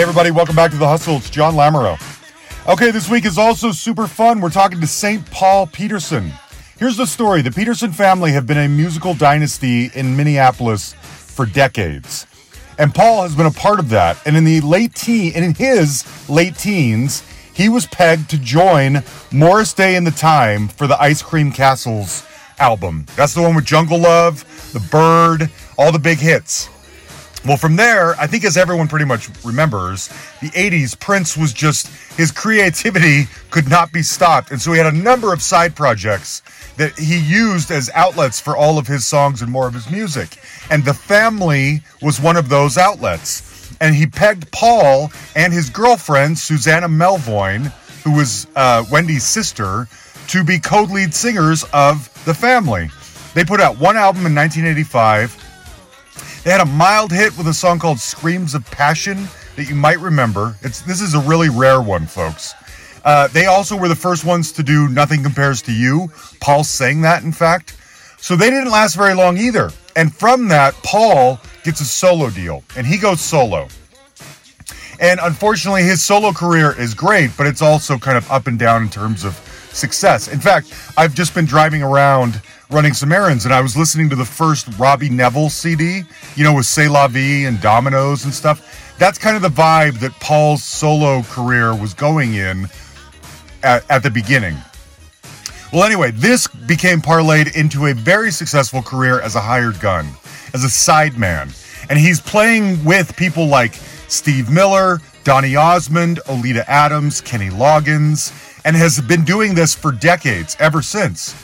Hey, everybody, welcome back to The Hustle. It's John Lamoureux. Okay, this week is also super fun. We're talking to St. Paul Peterson. Here's the story the Peterson family have been a musical dynasty in Minneapolis for decades. And Paul has been a part of that. And in the late teen, in his late teens, he was pegged to join Morris Day and the Time for the Ice Cream Castles album. That's the one with Jungle Love, The Bird, all the big hits. Well, from there, I think as everyone pretty much remembers, the 80s, Prince was just, his creativity could not be stopped. And so he had a number of side projects that he used as outlets for all of his songs and more of his music. And The Family was one of those outlets. And he pegged Paul and his girlfriend, Susannah Melvoin, who was uh, Wendy's sister, to be co lead singers of The Family. They put out one album in 1985 they had a mild hit with a song called Screams of Passion that you might remember. It's This is a really rare one, folks. Uh, they also were the first ones to do Nothing Compares to You. Paul sang that, in fact. So they didn't last very long either. And from that, Paul gets a solo deal and he goes solo. And unfortunately, his solo career is great, but it's also kind of up and down in terms of success. In fact, I've just been driving around running some errands and I was listening to the first Robbie Nevil CD, you know, with C'est La Vie and Dominoes and stuff. That's kind of the vibe that Paul's solo career was going in at, at the beginning. Well, anyway, this became parlayed into a very successful career as a hired gun, as a sideman. And he's playing with people like Steve Miller, Donny Osmond, Oleta Adams, Kenny Loggins, and has been doing this for decades, ever since.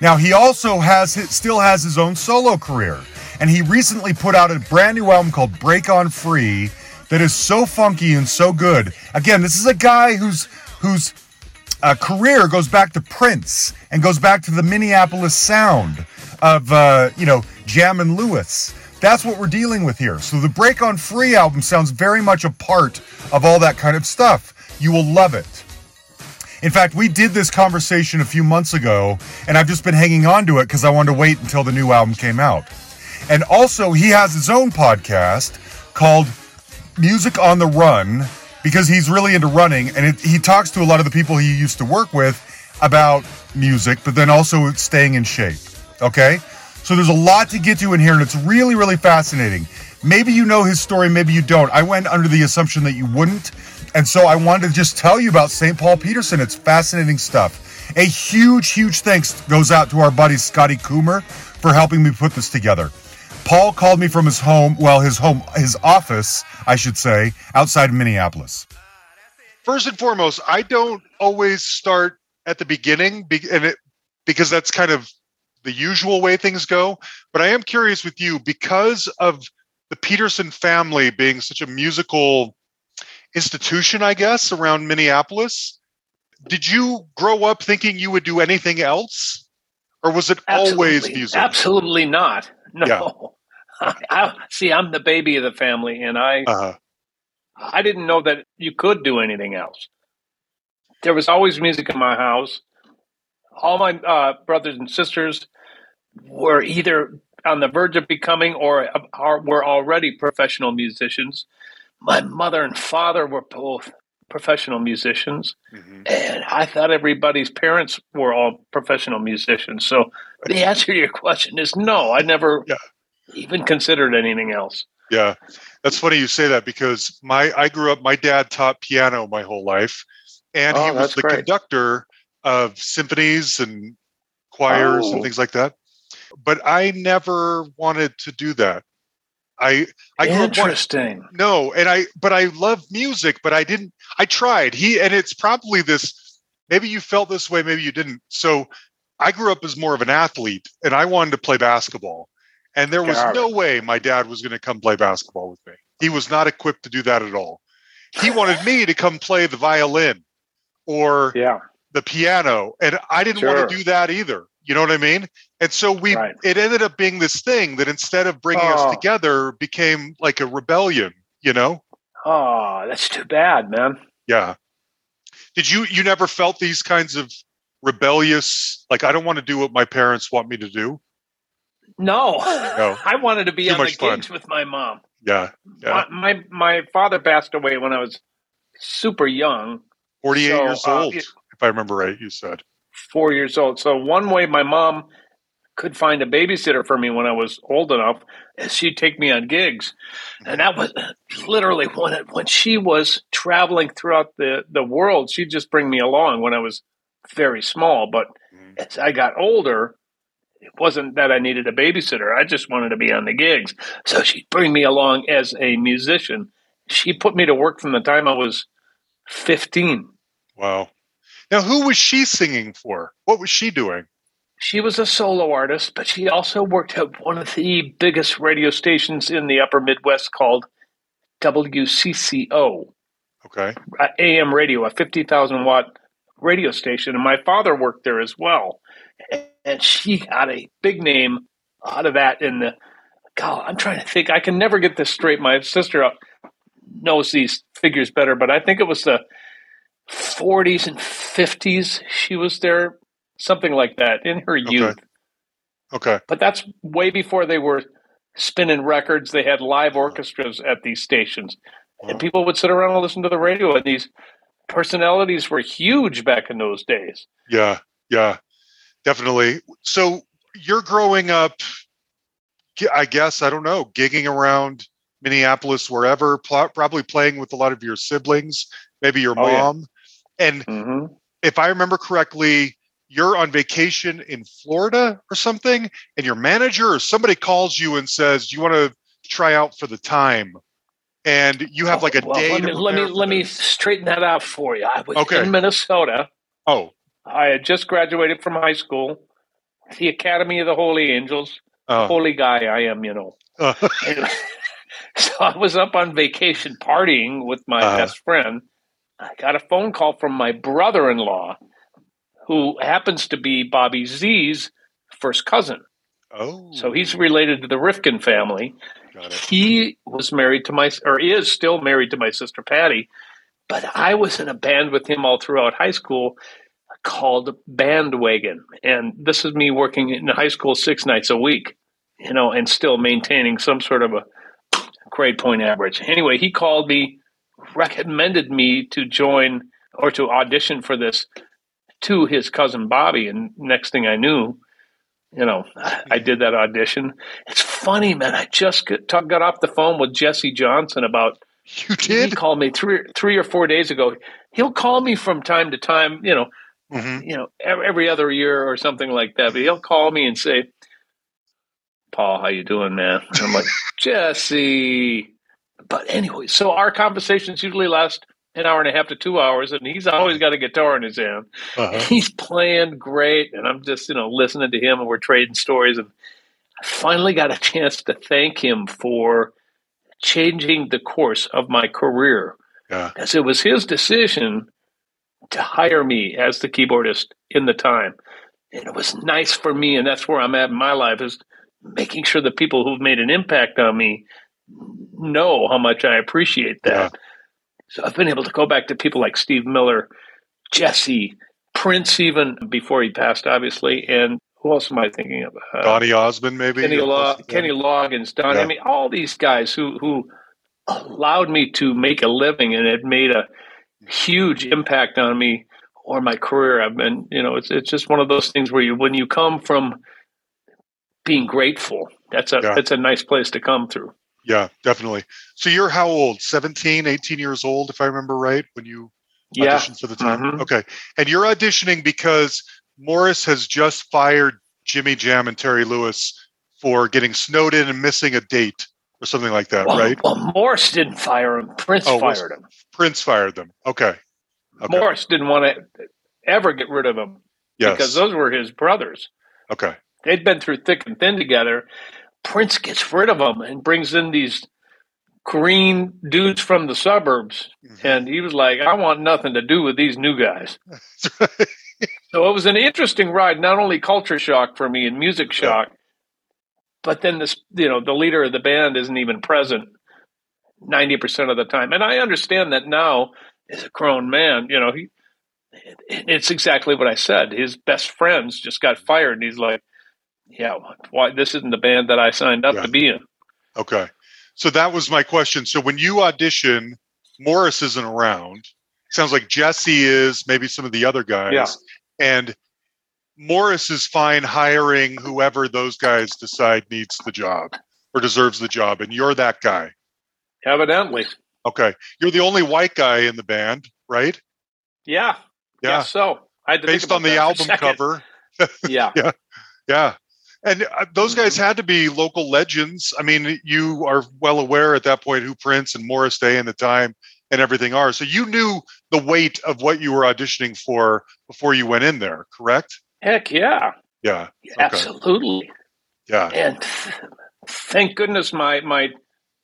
Now he also has still has his own solo career, and he recently put out a brand new album called Break On Free that is so funky and so good. Again, this is a guy whose whose uh, career goes back to Prince and goes back to the Minneapolis sound of uh, you know Jam and Lewis. That's what we're dealing with here. So the Break On Free album sounds very much a part of all that kind of stuff. You will love it. In fact, we did this conversation a few months ago, and I've just been hanging on to it because I wanted to wait until the new album came out. And also, he has his own podcast called Music on the Run because he's really into running, and it, he talks to a lot of the people he used to work with about music, but then also staying in shape. Okay? So there's a lot to get to in here, and it's really, really fascinating. Maybe you know his story, maybe you don't. I went under the assumption that you wouldn't. And so I wanted to just tell you about St. Paul Peterson. It's fascinating stuff. A huge, huge thanks goes out to our buddy Scotty Coomer for helping me put this together. Paul called me from his home, well, his home, his office, I should say, outside Minneapolis. First and foremost, I don't always start at the beginning, and it because that's kind of the usual way things go. But I am curious with you because of the Peterson family being such a musical institution, I guess, around Minneapolis. Did you grow up thinking you would do anything else? Or was it absolutely, always music? Absolutely not. No. Yeah. I, see, I'm the baby of the family, and I uh-huh. I didn't know that you could do anything else. There was always music in my house. All my uh, brothers and sisters were either on the verge of becoming or, or were already professional musicians my mother and father were both professional musicians mm-hmm. and i thought everybody's parents were all professional musicians so the answer to your question is no i never yeah. even considered anything else yeah that's funny you say that because my i grew up my dad taught piano my whole life and oh, he was the great. conductor of symphonies and choirs oh. and things like that but i never wanted to do that I I grew interesting. Up, no, and I but I love music, but I didn't. I tried. He and it's probably this. Maybe you felt this way, maybe you didn't. So I grew up as more of an athlete, and I wanted to play basketball. And there was Got no it. way my dad was going to come play basketball with me. He was not equipped to do that at all. He wanted me to come play the violin or yeah. the piano, and I didn't sure. want to do that either. You know what I mean? And so we right. it ended up being this thing that instead of bringing oh. us together became like a rebellion, you know? Oh, that's too bad, man. Yeah. Did you you never felt these kinds of rebellious like I don't want to do what my parents want me to do? No, no. I wanted to be Too on the gigs fun. with my mom. Yeah, yeah. My, my, my father passed away when I was super young. Forty eight so, years uh, old, if I remember right. You said four years old. So one way my mom could find a babysitter for me when I was old enough is she'd take me on gigs, and that was literally when it, when she was traveling throughout the the world. She'd just bring me along when I was very small, but mm. as I got older, it wasn't that I needed a babysitter. I just wanted to be on the gigs. So she'd bring me along as a musician. She put me to work from the time I was 15. Wow. Now, who was she singing for? What was she doing? She was a solo artist, but she also worked at one of the biggest radio stations in the upper Midwest called WCCO. Okay. AM radio, a 50,000 watt radio station. And my father worked there as well and she got a big name out of that. In the God, I'm trying to think. I can never get this straight. My sister knows these figures better, but I think it was the 40s and 50s. She was there, something like that, in her youth. Okay. okay. But that's way before they were spinning records. They had live orchestras at these stations, and people would sit around and listen to the radio. And these personalities were huge back in those days. Yeah, yeah definitely. So you're growing up, I guess, I don't know, gigging around Minneapolis, wherever, probably playing with a lot of your siblings, maybe your oh, mom. Yeah. And mm-hmm. if I remember correctly, you're on vacation in Florida or something, and your manager or somebody calls you and says, You want to try out for the time? And you have like a well, day. Let me let me, let me straighten that out for you. I was okay. in Minnesota. Oh, I had just graduated from high school, the Academy of the Holy Angels. Oh. Holy guy I am, you know. Oh. so I was up on vacation partying with my uh. best friend. I got a phone call from my brother in law, who happens to be Bobby Z's first cousin. Oh. So he's related to the Rivkin family. He was married to my, or is still married to my sister Patty. But I was in a band with him all throughout high school called Bandwagon. And this is me working in high school six nights a week, you know, and still maintaining some sort of a grade point average. Anyway, he called me, recommended me to join or to audition for this to his cousin Bobby. And next thing I knew, you know, I did that audition. It's funny, man. I just got, got off the phone with Jesse Johnson about. You did? He called me three, three or four days ago. He'll call me from time to time, you know, mm-hmm. you know, every other year or something like that. But he'll call me and say, Paul, how you doing, man? And I'm like, Jesse. But anyway, so our conversations usually last an hour and a half to two hours, and he's always got a guitar in his hand. Uh-huh. He's playing great, and I'm just, you know, listening to him, and we're trading stories. And I finally got a chance to thank him for changing the course of my career. Yeah. Because it was his decision to hire me as the keyboardist in the time. And it was nice for me, and that's where I'm at in my life is making sure the people who've made an impact on me know how much I appreciate that. Yeah. So I've been able to go back to people like Steve Miller, Jesse, Prince, even before he passed, obviously, and who else am I thinking of? Uh, Donny Osmond, maybe Kenny, Kenny Loggins, Don. Yeah. I mean, all these guys who who allowed me to make a living and it made a huge impact on me or my career. I've been, you know, it's it's just one of those things where you when you come from being grateful, that's a yeah. that's a nice place to come through. Yeah, definitely. So you're how old? 17, 18 years old, if I remember right, when you yeah. auditioned for the time. Mm-hmm. Okay. And you're auditioning because Morris has just fired Jimmy Jam and Terry Lewis for getting snowed in and missing a date or something like that, well, right? Well, Morris didn't fire him. Prince oh, fired him. Prince fired them. Okay. okay. Morris didn't want to ever get rid of him yes. because those were his brothers. Okay. They'd been through thick and thin together. Prince gets rid of them and brings in these green dudes from the suburbs. Mm-hmm. And he was like, I want nothing to do with these new guys. so it was an interesting ride, not only culture shock for me and music shock, but then this you know the leader of the band isn't even present 90% of the time and i understand that now as a grown man you know he it's exactly what i said his best friends just got fired and he's like yeah, why this isn't the band that I signed up yeah. to be in. Okay. So that was my question. So when you audition, Morris isn't around. Sounds like Jesse is, maybe some of the other guys. Yeah. And Morris is fine hiring whoever those guys decide needs the job or deserves the job. And you're that guy. Evidently. Okay. You're the only white guy in the band, right? Yeah. Yeah. so I based on the album cover. yeah. yeah. Yeah. And uh, those guys had to be local legends. I mean, you are well aware at that point who Prince and Morris Day and the time and everything are. So you knew the weight of what you were auditioning for before you went in there, correct? Heck yeah. Yeah. Okay. Absolutely. Yeah. And thank goodness my my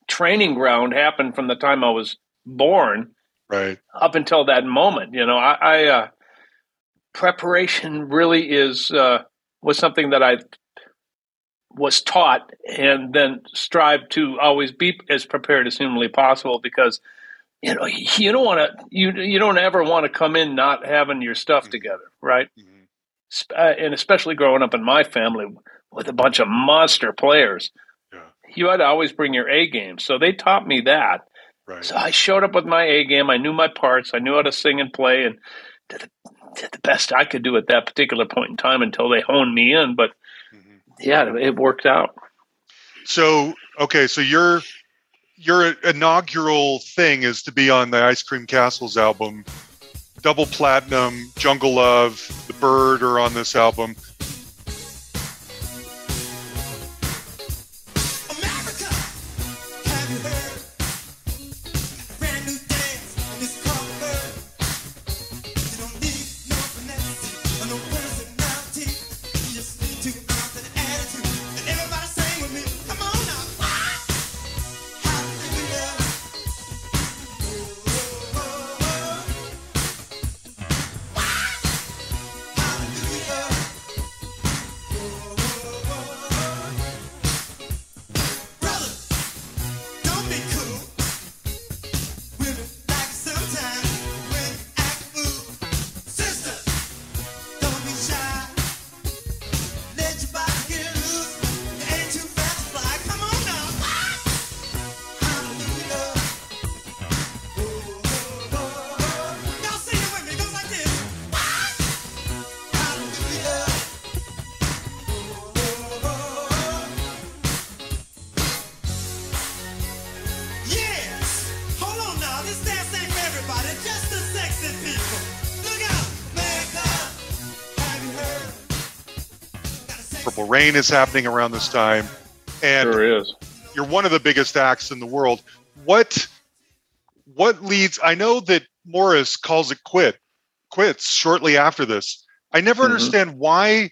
training ground happened from the time I was born. Right. Up until that moment. You know, I, I uh, preparation really is uh, was something that I was taught and then strive to always be as prepared as humanly possible because you know you don't want to you you don't ever want to come in not having your stuff mm-hmm. together right mm-hmm. uh, and especially growing up in my family with a bunch of monster players yeah. you had to always bring your a game so they taught me that right. so i showed up with my a game i knew my parts i knew how to sing and play and did the, did the best i could do at that particular point in time until they honed me in but yeah, it worked out. So okay, so your your inaugural thing is to be on the Ice Cream Castles album, double platinum, Jungle Love, The Bird are on this album. Rain is happening around this time, and sure is. You're one of the biggest acts in the world. What what leads? I know that Morris calls it quit quits shortly after this. I never mm-hmm. understand why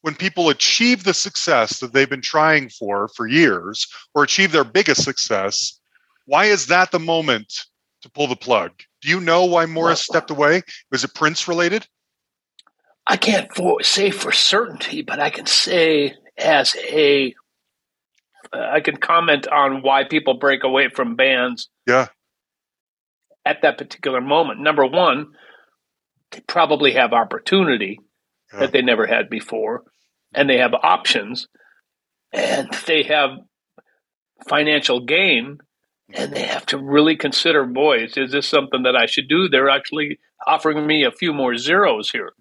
when people achieve the success that they've been trying for for years or achieve their biggest success why is that the moment to pull the plug do you know why morris stepped away was it prince related I can't for, say for certainty, but I can say as a uh, I can comment on why people break away from bands. Yeah. At that particular moment, number one, they probably have opportunity yeah. that they never had before, and they have options, and they have financial gain, and they have to really consider, boys, is this something that I should do? They're actually offering me a few more zeros here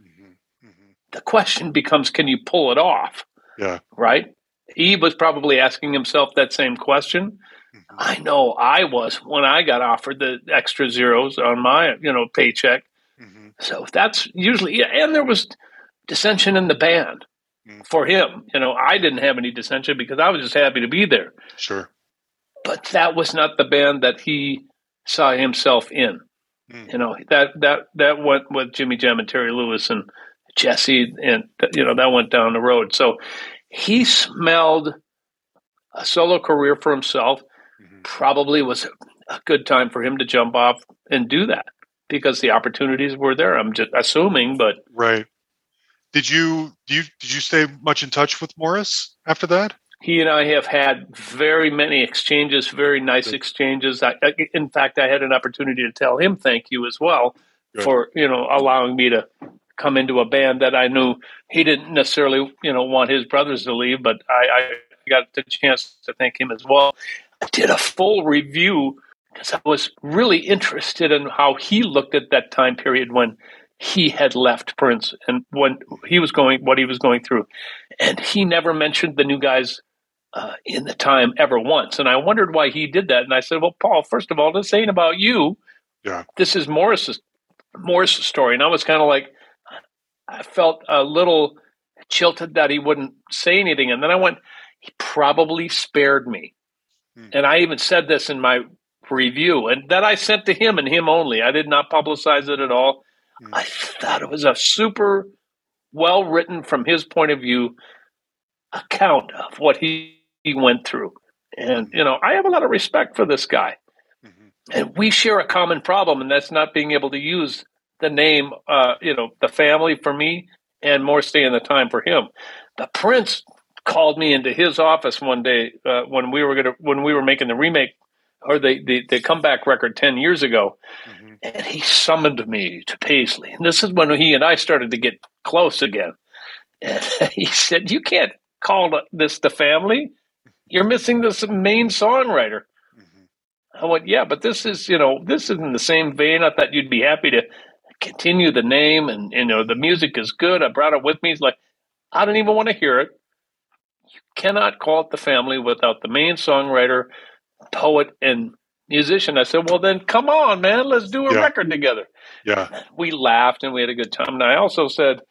the question becomes can you pull it off? Yeah. Right? He was probably asking himself that same question. Mm-hmm. I know I was when I got offered the extra zeros on my, you know, paycheck. Mm-hmm. So that's usually and there was dissension in the band mm-hmm. for him. You know, I didn't have any dissension because I was just happy to be there. Sure. But that was not the band that he saw himself in. Mm. You know, that that that went with Jimmy Jam and Terry Lewis and Jesse, and you know that went down the road. So he smelled a solo career for himself. Mm-hmm. Probably was a good time for him to jump off and do that because the opportunities were there. I'm just assuming, but right. Did you do you did you stay much in touch with Morris after that? He and I have had very many exchanges, very nice Good. exchanges. I, in fact, I had an opportunity to tell him thank you as well Good. for you know allowing me to come into a band that I knew he didn't necessarily, you know, want his brothers to leave, but I, I got the chance to thank him as well. I did a full review because I was really interested in how he looked at that time period when he had left Prince and when he was going, what he was going through, and he never mentioned the new guys uh, in the time ever once. And I wondered why he did that. And I said, "Well, Paul, first of all, this ain't about you. Yeah, this is Morris's Morris's story." And I was kind of like, I felt a little chilted that he wouldn't say anything. And then I went, he probably spared me. Hmm. And I even said this in my review, and that I sent to him and him only. I did not publicize it at all. Hmm. I thought it was a super well written, from his point of view, account of what he, he went through. And, hmm. you know, I have a lot of respect for this guy. Mm-hmm. And we share a common problem, and that's not being able to use the name, uh, you know, the family for me and Morris Day and the time for him. The prince called me into his office one day uh, when we were gonna when we were making the remake or the the, the comeback record ten years ago, mm-hmm. and he summoned me to Paisley. And this is when he and I started to get close again. And he said, "You can't call this the family. You're missing this main songwriter." Mm-hmm. I went, "Yeah, but this is you know this is in the same vein. I thought you'd be happy to." Continue the name and you know the music is good. I brought it with me. He's like, I don't even want to hear it. You cannot call it the family without the main songwriter, poet, and musician. I said, Well then come on, man, let's do a yeah. record together. Yeah. We laughed and we had a good time. And I also said,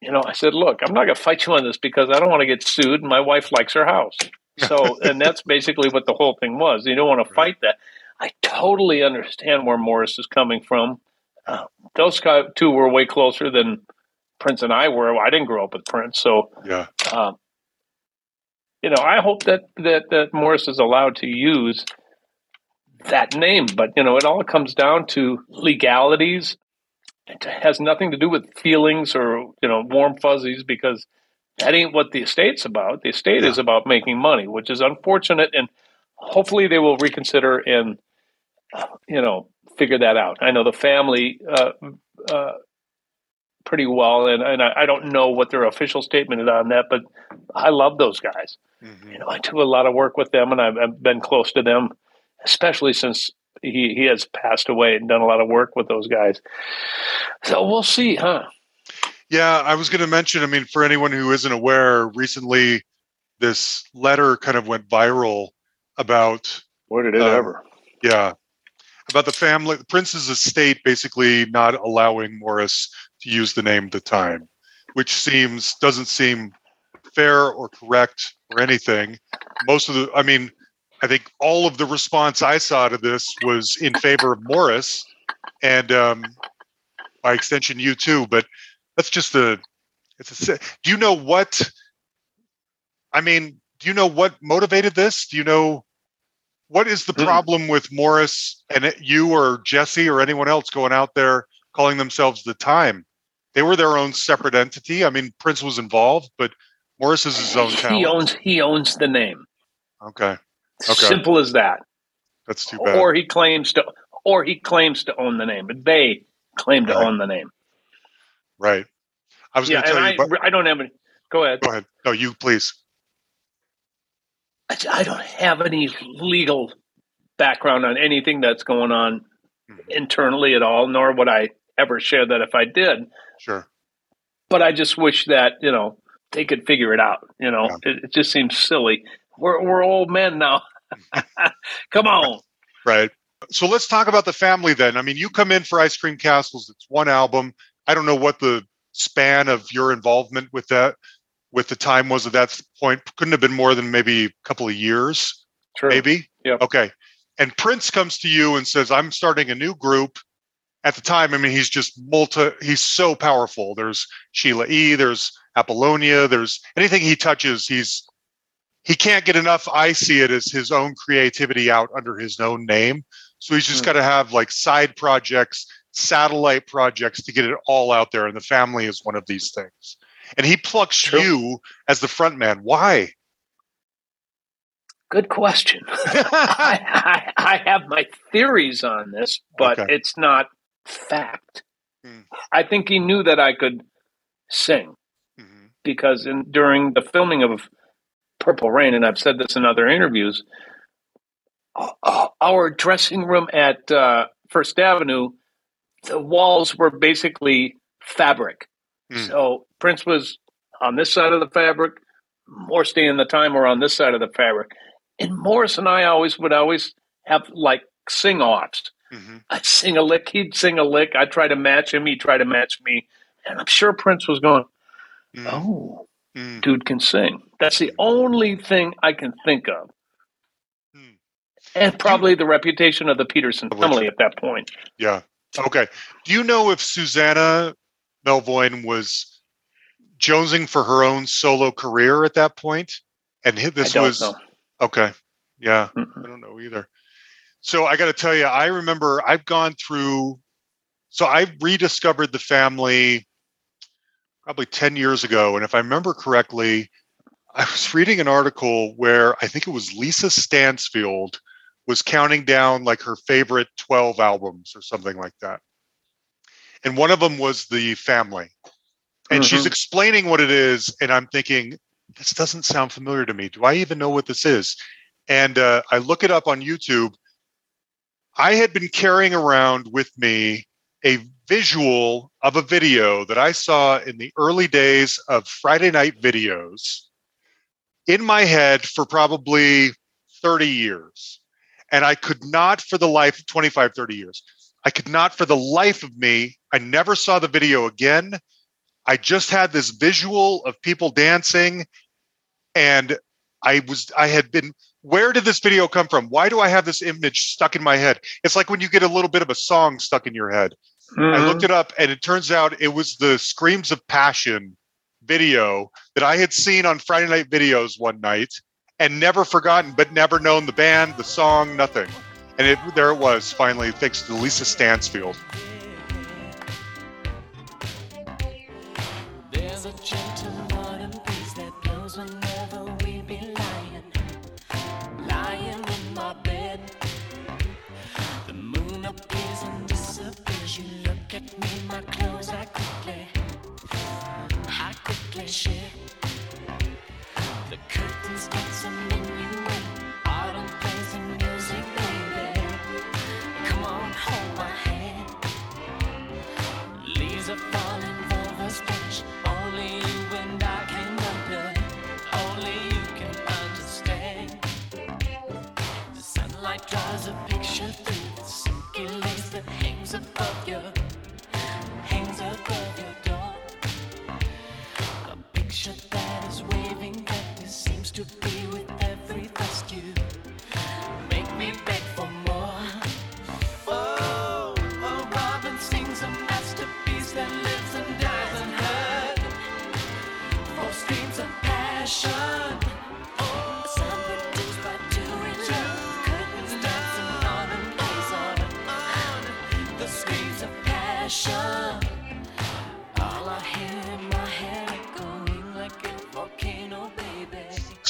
you know, I said, look, I'm not gonna fight you on this because I don't want to get sued and my wife likes her house. So and that's basically what the whole thing was. You don't want to fight that. I totally understand where Morris is coming from. Uh, those two were way closer than Prince and I were. I didn't grow up with Prince, so yeah. Um, you know, I hope that that that Morris is allowed to use that name, but you know, it all comes down to legalities. It has nothing to do with feelings or you know warm fuzzies because that ain't what the estate's about. The estate yeah. is about making money, which is unfortunate, and hopefully they will reconsider and you know figure that out. I know the family uh, uh, pretty well, and, and I, I, don't know what their official statement is on that, but I love those guys. Mm-hmm. You know, I do a lot of work with them, and I've, I've, been close to them, especially since he he has passed away and done a lot of work with those guys. So we'll see, huh? Yeah, I was going to mention. I mean, for anyone who isn't aware, recently this letter kind of went viral about. Where did it um, ever? Yeah, about the family, the prince's estate basically not allowing Morris to use the name the time, which seems doesn't seem fair or correct or anything. Most of the, I mean, I think all of the response I saw to this was in favor of Morris, and um, by extension, you too. But that's just a. It's a. Do you know what? I mean, do you know what motivated this? Do you know what is the problem with Morris and you or Jesse or anyone else going out there calling themselves the Time? They were their own separate entity. I mean, Prince was involved, but Morris is his own talent. He owns he owns the name. Okay. Okay. Simple as that. That's too bad. Or he claims to or he claims to own the name, but they claim to right. own the name. Right. I was yeah, going to tell I, you. But, I don't have any. Go ahead. Go ahead. No, you please. I don't have any legal background on anything that's going on mm-hmm. internally at all, nor would I ever share that if I did. Sure. But I just wish that, you know, they could figure it out. You know, yeah. it, it, just seems silly. We're, we're old men now. come on. Right. So let's talk about the family then. I mean, you come in for Ice Cream Castles. It's one album. I don't know what the span of your involvement with that with the time was at that point couldn't have been more than maybe a couple of years True. maybe? Yeah okay. And prince comes to you and says i'm starting a new group. At the time i mean he's just multi he's so powerful. There's sheila e there's apollonia there's anything he touches he's he can't get enough i see it as his own creativity out under his own name. So he's just mm. got to have like side projects satellite projects to get it all out there and the family is one of these things and he plucks True. you as the front man. Why? Good question. I, I, I, have my theories on this, but okay. it's not fact. Hmm. I think he knew that I could sing mm-hmm. because in during the filming of Purple Rain, and I've said this in other interviews, our dressing room at uh, First Avenue, the walls were basically fabric. Mm. So Prince was on this side of the fabric, Morris Day and the time were on this side of the fabric. And Morris and I always would always have like sing offs. Mm-hmm. I'd sing a lick, he'd sing a lick. I'd try to match him, he'd try to match me. And I'm sure Prince was going, mm. Oh, mm. dude can sing. That's the only thing I can think of. Mm. And probably the reputation of the Peterson family at that point. Yeah. Okay. Do you know if Susannah Melvoin was jonesing for her own solo career at that point? And this was know. okay. Yeah, mm I don't know either. So I got to tell you, I remember I've gone through. So I rediscovered the family probably 10 years ago. And if I remember correctly, I was reading an article where I think it was Lisa Stansfield was counting down like her favorite 12 albums or something like that. And one of them was The Family. And mm-hmm. she's explaining what it is. And I'm thinking, this doesn't sound familiar to me. Do I even know what this is? And uh, I look it up on YouTube. I had been carrying around with me a visual of a video that I saw in the early days of Friday night videos in my head for probably 30 years. And I could not, for the life, of 25, 30 years, I could not, for the life of me, I never saw the video again. I just had this visual of people dancing. And I was, I had been, where did this video come from? Why do I have this image stuck in my head? It's like when you get a little bit of a song stuck in your head. Mm-hmm. I looked it up and it turns out it was the Screams of Passion video that I had seen on Friday night videos one night and never forgotten, but never known the band, the song, nothing. And it, there it was, finally, thanks to Lisa Stansfield. cliché.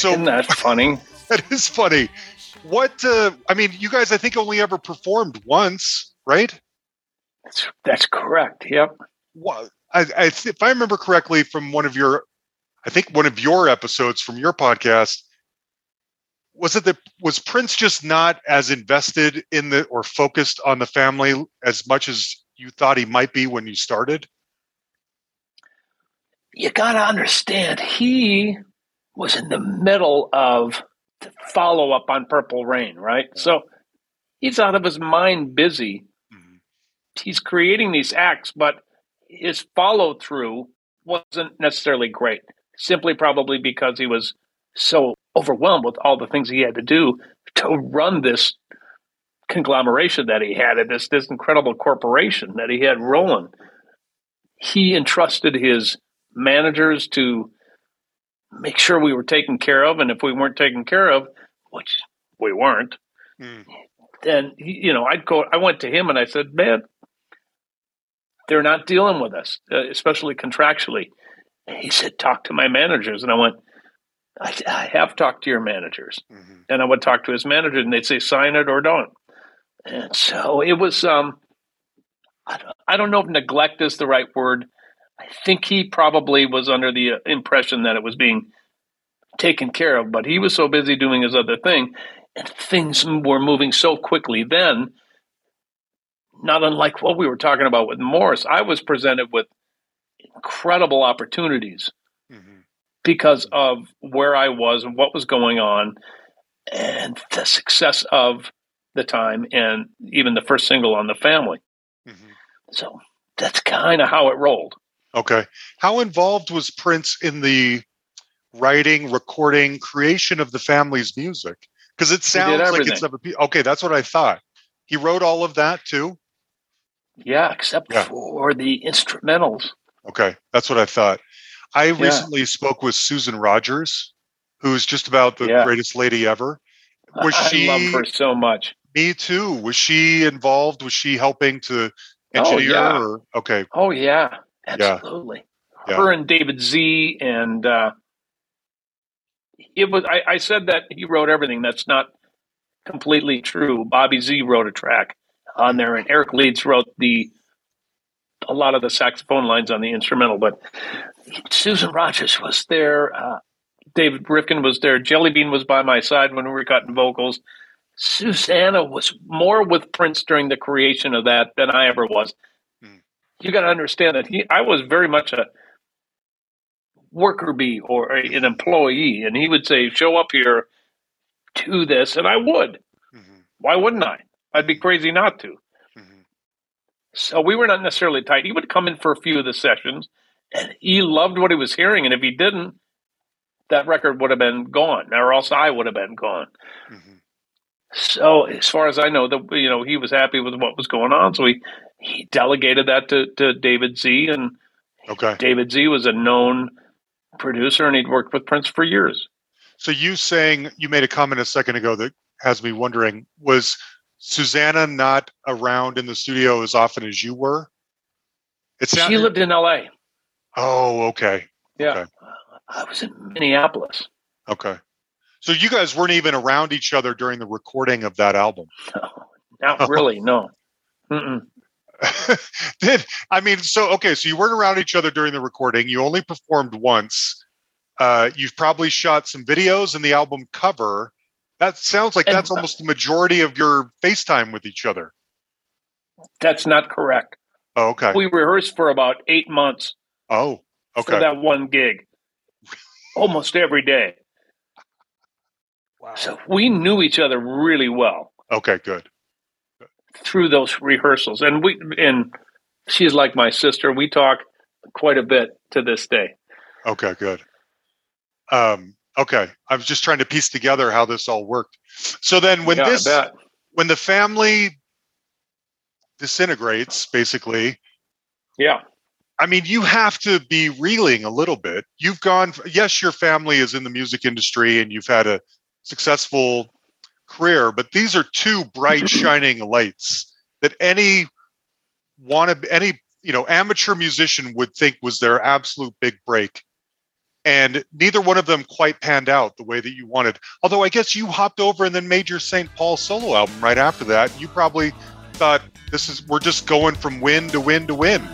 So Isn't that funny? that is funny. What? Uh, I mean, you guys, I think only ever performed once, right? That's that's correct. Yep. Well, I, I if I remember correctly from one of your, I think one of your episodes from your podcast, was it that was Prince just not as invested in the or focused on the family as much as you thought he might be when you started? You got to understand, he was in the middle of the follow up on Purple Rain, right? Yeah. So he's out of his mind busy. Mm-hmm. He's creating these acts, but his follow through wasn't necessarily great, simply probably because he was so overwhelmed with all the things he had to do to run this conglomeration that he had, this, this incredible corporation that he had rolling. He entrusted his managers to make sure we were taken care of. And if we weren't taken care of, which we weren't, mm. then you know, I'd go. I went to him and I said, "Man, they're not dealing with us, uh, especially contractually." And he said, "Talk to my managers." And I went, "I, I have talked to your managers." Mm-hmm. And I would talk to his manager, and they'd say, "Sign it or don't." And so it was. Um, I don't, I don't know if neglect is the right word, I think he probably was under the impression that it was being taken care of, but he was so busy doing his other thing, and things were moving so quickly then. Not unlike what we were talking about with Morris, I was presented with incredible opportunities mm-hmm. because of where I was and what was going on, and the success of the time, and even the first single on the family. Mm-hmm. So that's kind of how it rolled. Okay. How involved was Prince in the writing, recording, creation of the family's music? Because it sounds like it's never. Okay, that's what I thought. He wrote all of that too. Yeah, except yeah. for the instrumentals. Okay, that's what I thought. I yeah. recently spoke with Susan Rogers, who's just about the yeah. greatest lady ever. Was I she? love her so much. Me too. Was she involved? Was she helping to oh, engineer? Oh, yeah. Or, okay. Oh yeah, absolutely. Her and David Z and uh, it was. I, I said that he wrote everything. That's not completely true. Bobby Z wrote a track on there, and Eric Leeds wrote the a lot of the saxophone lines on the instrumental. But Susan Rogers was there. Uh, David Rivkin was there. Jellybean was by my side when we were cutting vocals. Susannah was more with Prince during the creation of that than I ever was. You got to understand that he, I was very much a worker bee or an employee, and he would say, "Show up here to this," and I would. Mm-hmm. Why wouldn't I? I'd be crazy not to. Mm-hmm. So we were not necessarily tight. He would come in for a few of the sessions, and he loved what he was hearing. And if he didn't, that record would have been gone, or else I would have been gone. Mm-hmm. So, as far as I know, that you know, he was happy with what was going on, so he he delegated that to to David Z. And okay, David Z. was a known producer, and he'd worked with Prince for years. So, you saying you made a comment a second ago that has me wondering: was Susannah not around in the studio as often as you were? It sounded- she lived in L.A. Oh, okay. Yeah. Okay. I was in Minneapolis. Okay. So you guys weren't even around each other during the recording of that album? No, not really. No. Did I mean so? Okay, so you weren't around each other during the recording. You only performed once. Uh, you've probably shot some videos and the album cover. That sounds like and, that's almost the majority of your FaceTime with each other. That's not correct. Oh, okay. We rehearsed for about eight months. Oh, okay. For that one gig almost every day. Wow. So we knew each other really well. Okay, good. Through those rehearsals. And we and she's like my sister. We talk quite a bit to this day. Okay, good. Um, okay. I was just trying to piece together how this all worked. So then when yeah, this when the family disintegrates, basically. Yeah. I mean, you have to be reeling a little bit. You've gone, yes, your family is in the music industry and you've had a successful career, but these are two bright, shining lights that any want any you know amateur musician would think was their absolute big break. And neither one of them quite panned out the way that you wanted. Although I guess you hopped over and then made your St. Paul solo album right after that. You probably thought this is we're just going from win to win to win.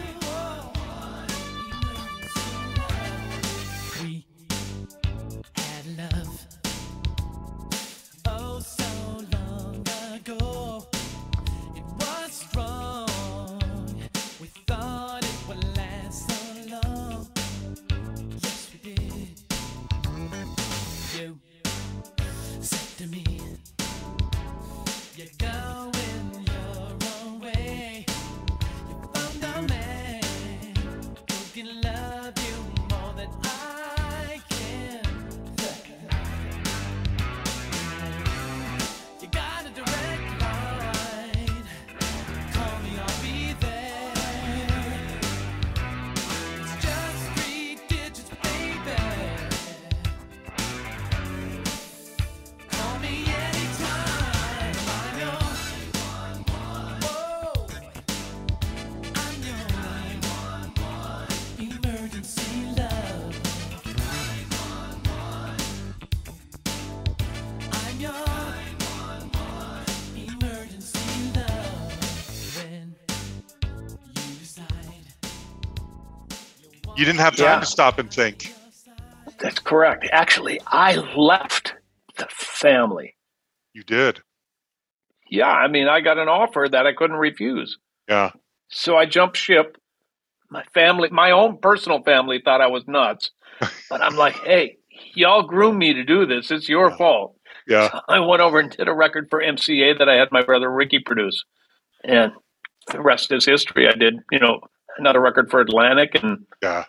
Didn't have time yeah. to stop and think. That's correct. Actually, I left the family. You did. Yeah, I mean, I got an offer that I couldn't refuse. Yeah. So I jumped ship. My family, my own personal family, thought I was nuts, but I'm like, hey, y'all groomed me to do this. It's your yeah. fault. Yeah. So I went over and did a record for MCA that I had my brother Ricky produce, and the rest is history. I did, you know, another record for Atlantic and yeah,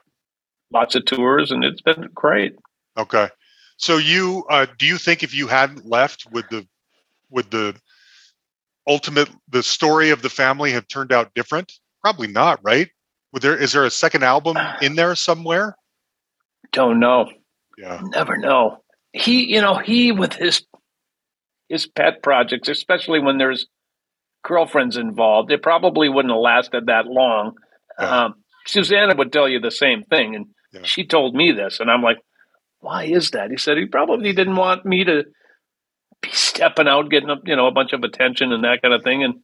lots of tours, and it's been great. Okay. So you uh, do you think if you hadn't left, would the would the ultimate the story of the family have turned out different? Probably not, right? Would there is there a second album in there somewhere? Don't know. Yeah. Never know. He, you know, he with his his pet projects, especially when there's girlfriends involved, it probably wouldn't have lasted that long. Yeah. Um, Susannah would tell you the same thing, and yeah. she told me this, and I'm like, "Why is that?" He said he probably didn't want me to be stepping out, getting up, you know, a bunch of attention and that kind of thing, and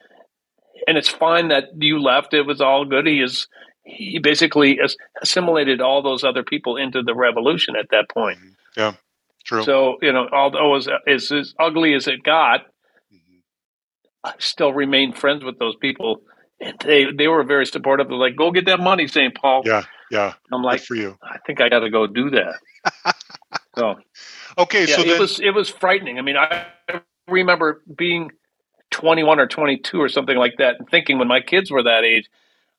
and it's fine that you left. It was all good. He is he basically assimilated all those other people into the revolution at that point. Mm-hmm. Yeah, true. So you know, although as, as, as ugly as it got, mm-hmm. I still remained friends with those people and they they were very supportive. They're like, "Go get that money, St. Paul." Yeah, yeah. I'm like, for you. I think I got to go do that. so, okay, yeah, so it was it was frightening. I mean, I remember being 21 or 22 or something like that, and thinking when my kids were that age,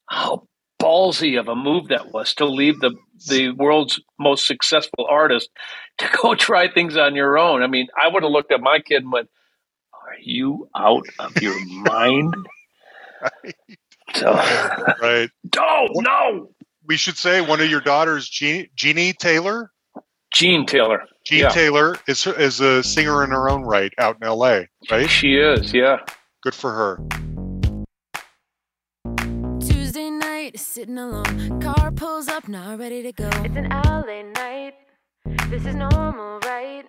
how ballsy of a move that was to leave the the world's most successful artist to go try things on your own. I mean, I would have looked at my kid and went, "Are you out of your mind?" right. So, right. No, no. We should say one of your daughters, Jeannie, Jeannie Taylor. Jean Taylor. Jean yeah. Taylor is is a singer in her own right out in L.A. Right? She is. Yeah. Good for her. Tuesday night, sitting alone. Car pulls up, not ready to go. It's an LA night. This is normal, right?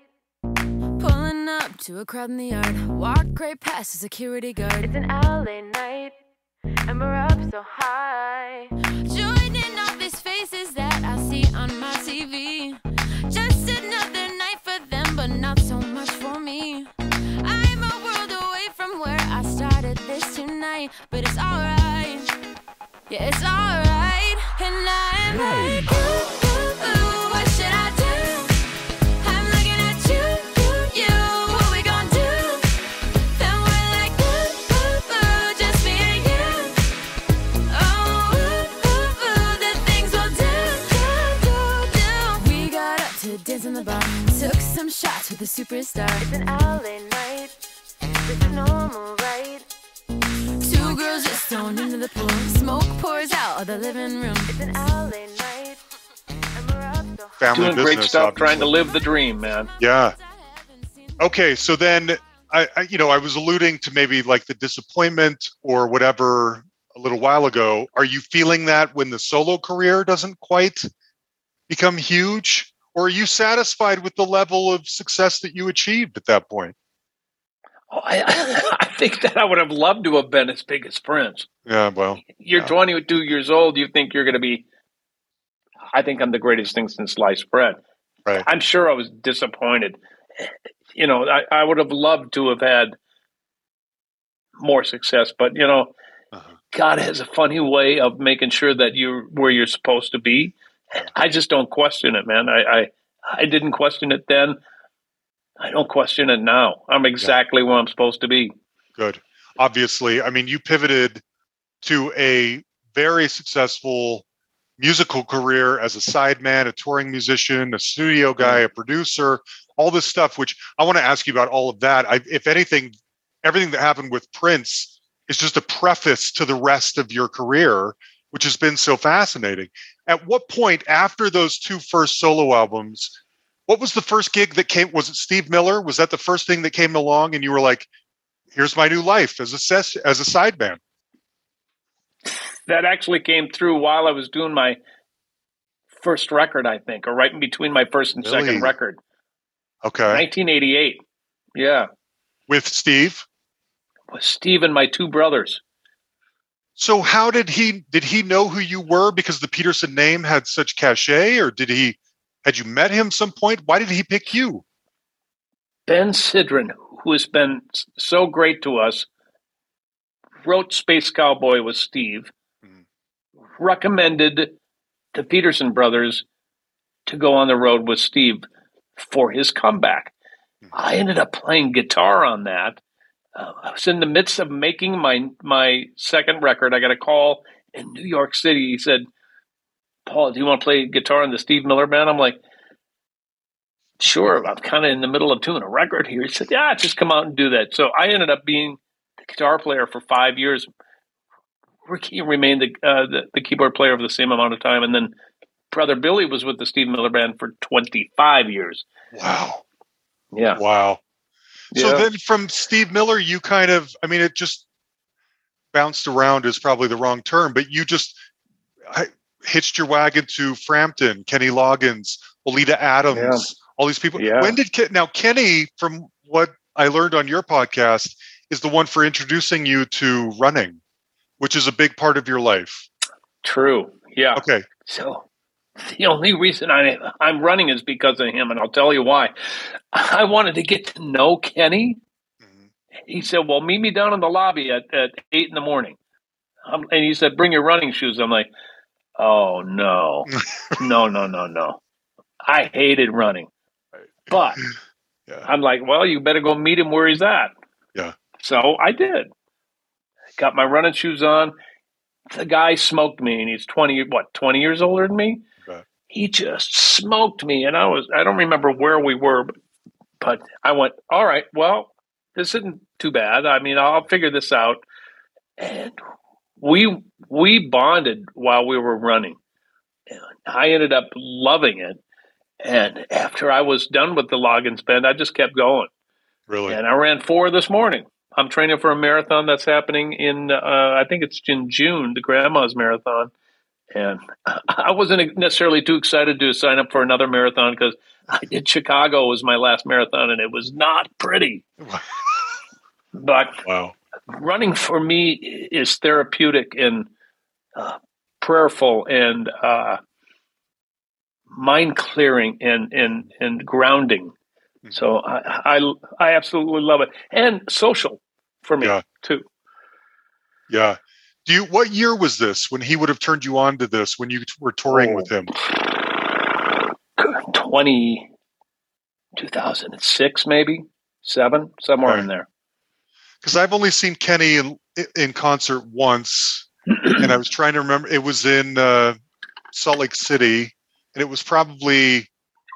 Pulling up to a crowd in the yard. Walk right past the security guard. It's an LA night, and we're up so high. Another night for them, but not so much for me. I'm a world away from where I started this tonight, but it's alright. Yeah, it's alright, living room. It's an LA night. Family Doing business, great stuff, obviously. trying to live the dream, man. Yeah. Okay, so then I, I, you know, I was alluding to maybe like the disappointment or whatever a little while ago. Are you feeling that when the solo career doesn't quite become huge? or are you satisfied with the level of success that you achieved at that point? Oh, I, I, think that I would have loved to have been as big as Prince. Yeah, well, you're yeah. 22 years old. You think you're going to be? I think I'm the greatest thing since sliced bread. Right. I'm sure I was disappointed. You know, I, I would have loved to have had more success, but you know, uh-huh. God has a funny way of making sure that you're where you're supposed to be. I just don't question it, man. I, I, I didn't question it then. I don't question it now. I'm exactly yeah. where I'm supposed to be. Good. Obviously, I mean, you pivoted to a very successful musical career as a sideman, a touring musician, a studio guy, a producer, all this stuff, which I want to ask you about all of that. I, if anything, everything that happened with Prince is just a preface to the rest of your career, which has been so fascinating at what point after those two first solo albums what was the first gig that came was it steve miller? Was that the first thing that came along and you were like here's my new life as a ses- as a sideman that actually came through while i was doing my first record i think or right in between my first and really? second record. Okay. 1988 yeah. With steve? With steve and my two brothers. So how did he did he know who you were because the Peterson name had such cachet, or did he had you met him some point? Why did he pick you? Ben Sidran, who has been so great to us, wrote Space Cowboy with Steve, mm-hmm. recommended the Peterson brothers to go on the road with Steve for his comeback. Mm-hmm. I ended up playing guitar on that. Uh, I was in the midst of making my my second record. I got a call in New York City. He said, "Paul, do you want to play guitar in the Steve Miller Band?" I'm like, "Sure." I'm kind of in the middle of doing a record here. He said, "Yeah, just come out and do that." So I ended up being the guitar player for five years. Ricky remained the, uh, the, the keyboard player for the same amount of time, and then brother Billy was with the Steve Miller Band for 25 years. Wow. Yeah. Wow. So then from Steve Miller, you kind of, I mean, it just bounced around is probably the wrong term, but you just I, hitched your wagon to Frampton, Kenny Loggins, Oleta Adams, yeah. all these people. Yeah. When did now Kenny, from what I learned on your podcast, is the one for introducing you to running, which is a big part of your life. True. Yeah. Okay. So the only reason I, I'm running is because of him, and I'll tell you why. I wanted to get to know Kenny. Mm-hmm. He said, Well, meet me down in the lobby at, at 8 in the morning. Um, and he said, Bring your running shoes. I'm like, Oh, no. no, no, no, no. I hated running. But yeah. I'm like, Well, you better go meet him where he's at. Yeah. So I did. Got my running shoes on. The guy smoked me, and he's 20, what, 20 years older than me? he just smoked me. And I was, I don't remember where we were, but, but I went, all right, well, this isn't too bad. I mean, I'll figure this out. And we, we bonded while we were running. And I ended up loving it. And after I was done with the Loggins band, I just kept going. Really? And I ran four this morning. I'm training for a marathon that's happening in, uh, I think it's in June, the Grandma's Marathon and I wasn't necessarily too excited to sign up for another marathon because I did Chicago was my last marathon and it was not pretty. but wow. Running for me is therapeutic and uh, prayerful and uh, mind clearing and and and grounding. Mm-hmm. So I, I I absolutely love it and social for me yeah. too. Yeah. Do you what year was this when he would have turned you on to this when you were touring oh, with him? 20 2006 maybe 7 somewhere okay. in there. Cuz I've only seen Kenny in in concert once and I was trying to remember it was in uh, Salt Lake City and it was probably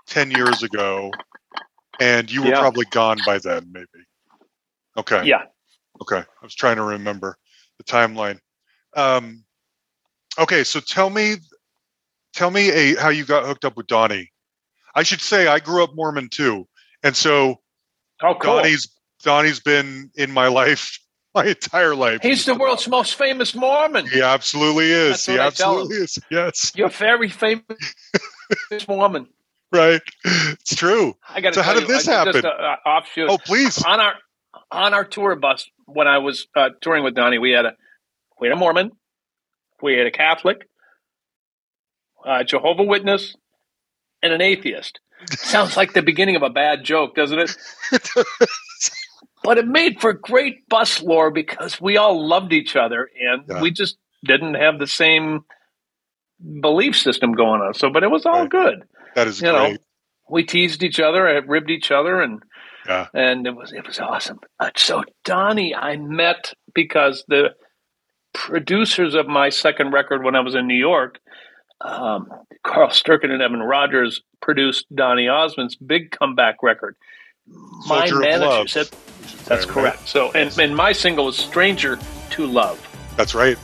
10 years ago and you were yeah. probably gone by then maybe. Okay. Yeah. Okay. I was trying to remember the timeline. Um, okay, so tell me, tell me a how you got hooked up with Donny. I should say I grew up Mormon too, and so oh, cool. Donny's Donny's been in my life my entire life. He's the world's most famous Mormon. He absolutely is. he absolutely is. Yes, you're very famous Mormon. Right, it's true. I got. So how did this happen? Just, uh, offshoot. Oh, please. On our on our tour bus when I was uh, touring with Donny, we had a we had a Mormon, we had a Catholic, a Jehovah Witness, and an atheist. Sounds like the beginning of a bad joke, doesn't it? But it made for great bus lore because we all loved each other and yeah. we just didn't have the same belief system going on. So, but it was all right. good. That is you great. Know, we teased each other, ribbed each other, and yeah. and it was it was awesome. Uh, so Donny, I met because the producers of my second record when I was in New York, um, Carl Sturken and Evan Rogers produced Donny Osmond's big comeback record. My Soldier manager said that's correct. Right? So, and, and my single was "Stranger to Love." That's right.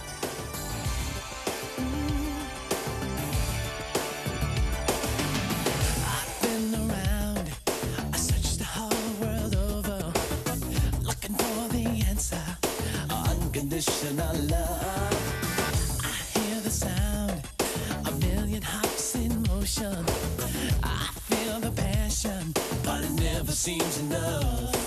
Seems enough.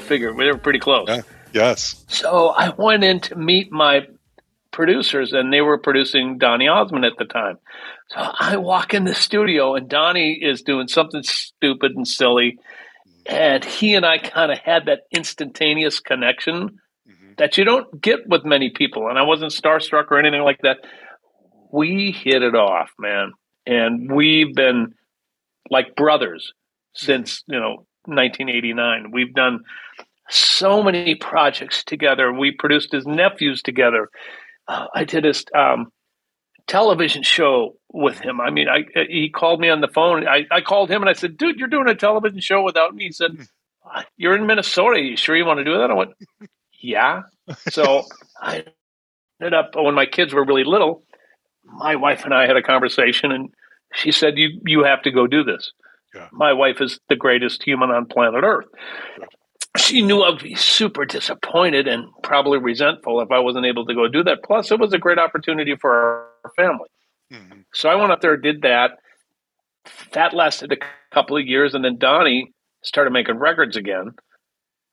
Go figure. We were pretty close. Yeah. Yes. So I went in to meet my producers, and they were producing Donny Osmond at the time. So I walk in the studio, and Donny is doing something stupid and silly. And he and I kind of had that instantaneous connection mm-hmm. that you don't get with many people. And I wasn't starstruck or anything like that. We hit it off, man. And we've been like brothers since, you know, 1989. We've done so many projects together. We produced his nephews together. Uh, I did his um, television show with him. I mean, I he called me on the phone. I, I called him and I said, "Dude, you're doing a television show without me." He said, "You're in Minnesota. You sure you want to do that?" I went, "Yeah." So I ended up when my kids were really little. My wife and I had a conversation, and she said, "You you have to go do this." Yeah. My wife is the greatest human on planet Earth she knew I'd be super disappointed and probably resentful if I wasn't able to go do that. Plus, it was a great opportunity for our family. Mm-hmm. So I went up there, did that. That lasted a couple of years, and then Donny started making records again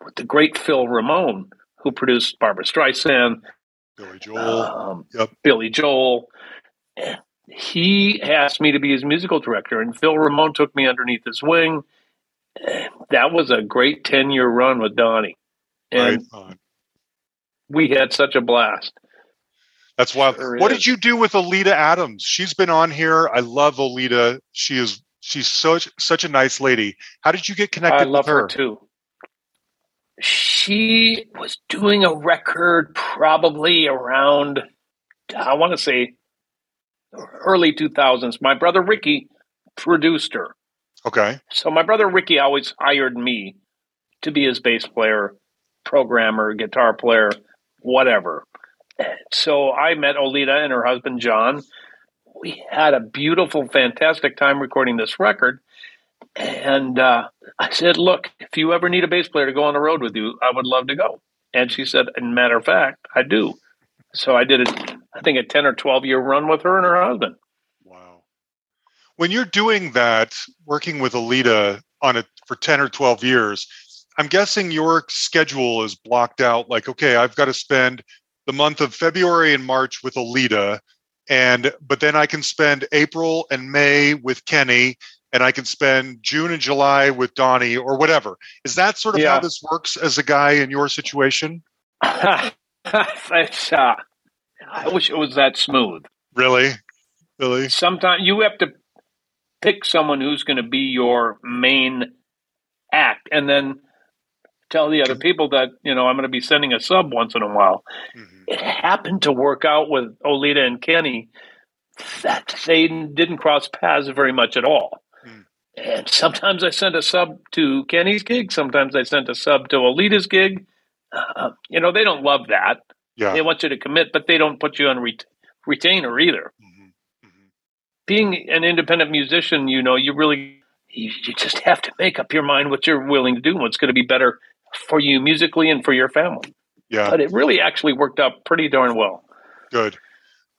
with the great Phil Ramone, who produced Barbra Streisand, Billy Joel, um, yep. Billy Joel. He asked me to be his musical director, and Phil Ramone took me underneath his wing that was a great 10 year run with Donny. And right we had such a blast. That's wild. Sure what is. did you do with Oleta Adams? She's been on here. I love Oleta. She is she's such such a nice lady. How did you get connected I love her? her too. She was doing a record probably around I want to say early 2000s. My brother Ricky produced her. Okay. So my brother Ricky always hired me to be his bass player, programmer, guitar player, whatever. So I met Oleta and her husband John. We had a beautiful, fantastic time recording this record. And uh, I said, Look, if you ever need a bass player to go on the road with you, I would love to go. And she said, "In matter of fact, I do. So I did, a, I think, a 10 or 12 year run with her and her husband Wow. when you're doing that, working with Oleta on it for 10 or 12 years, I'm guessing your schedule is blocked out like, okay, I've got to spend the month of February and March with Oleta and but then I can spend April and May with Kenny, and I can spend June and July with Donny or whatever. Is that sort of yeah. how this works as a guy in your situation? That's, uh, I wish it was that smooth. Really? Really? Sometimes you have to pick someone who's going to be your main act and then tell the other people that you know i'm going to be sending a sub once in a while mm-hmm. it happened to work out with oleta and kenny that they didn't cross paths very much at all mm. and sometimes i sent a sub to kenny's gig sometimes i sent a sub to oleta's gig uh, you know they don't love that yeah. they want you to commit but they don't put you on ret- retainer either mm being an independent musician, you know, you really you, you just have to make up your mind what you're willing to do, and what's going to be better for you musically and for your family. Yeah. But it really actually worked out pretty darn well. Good.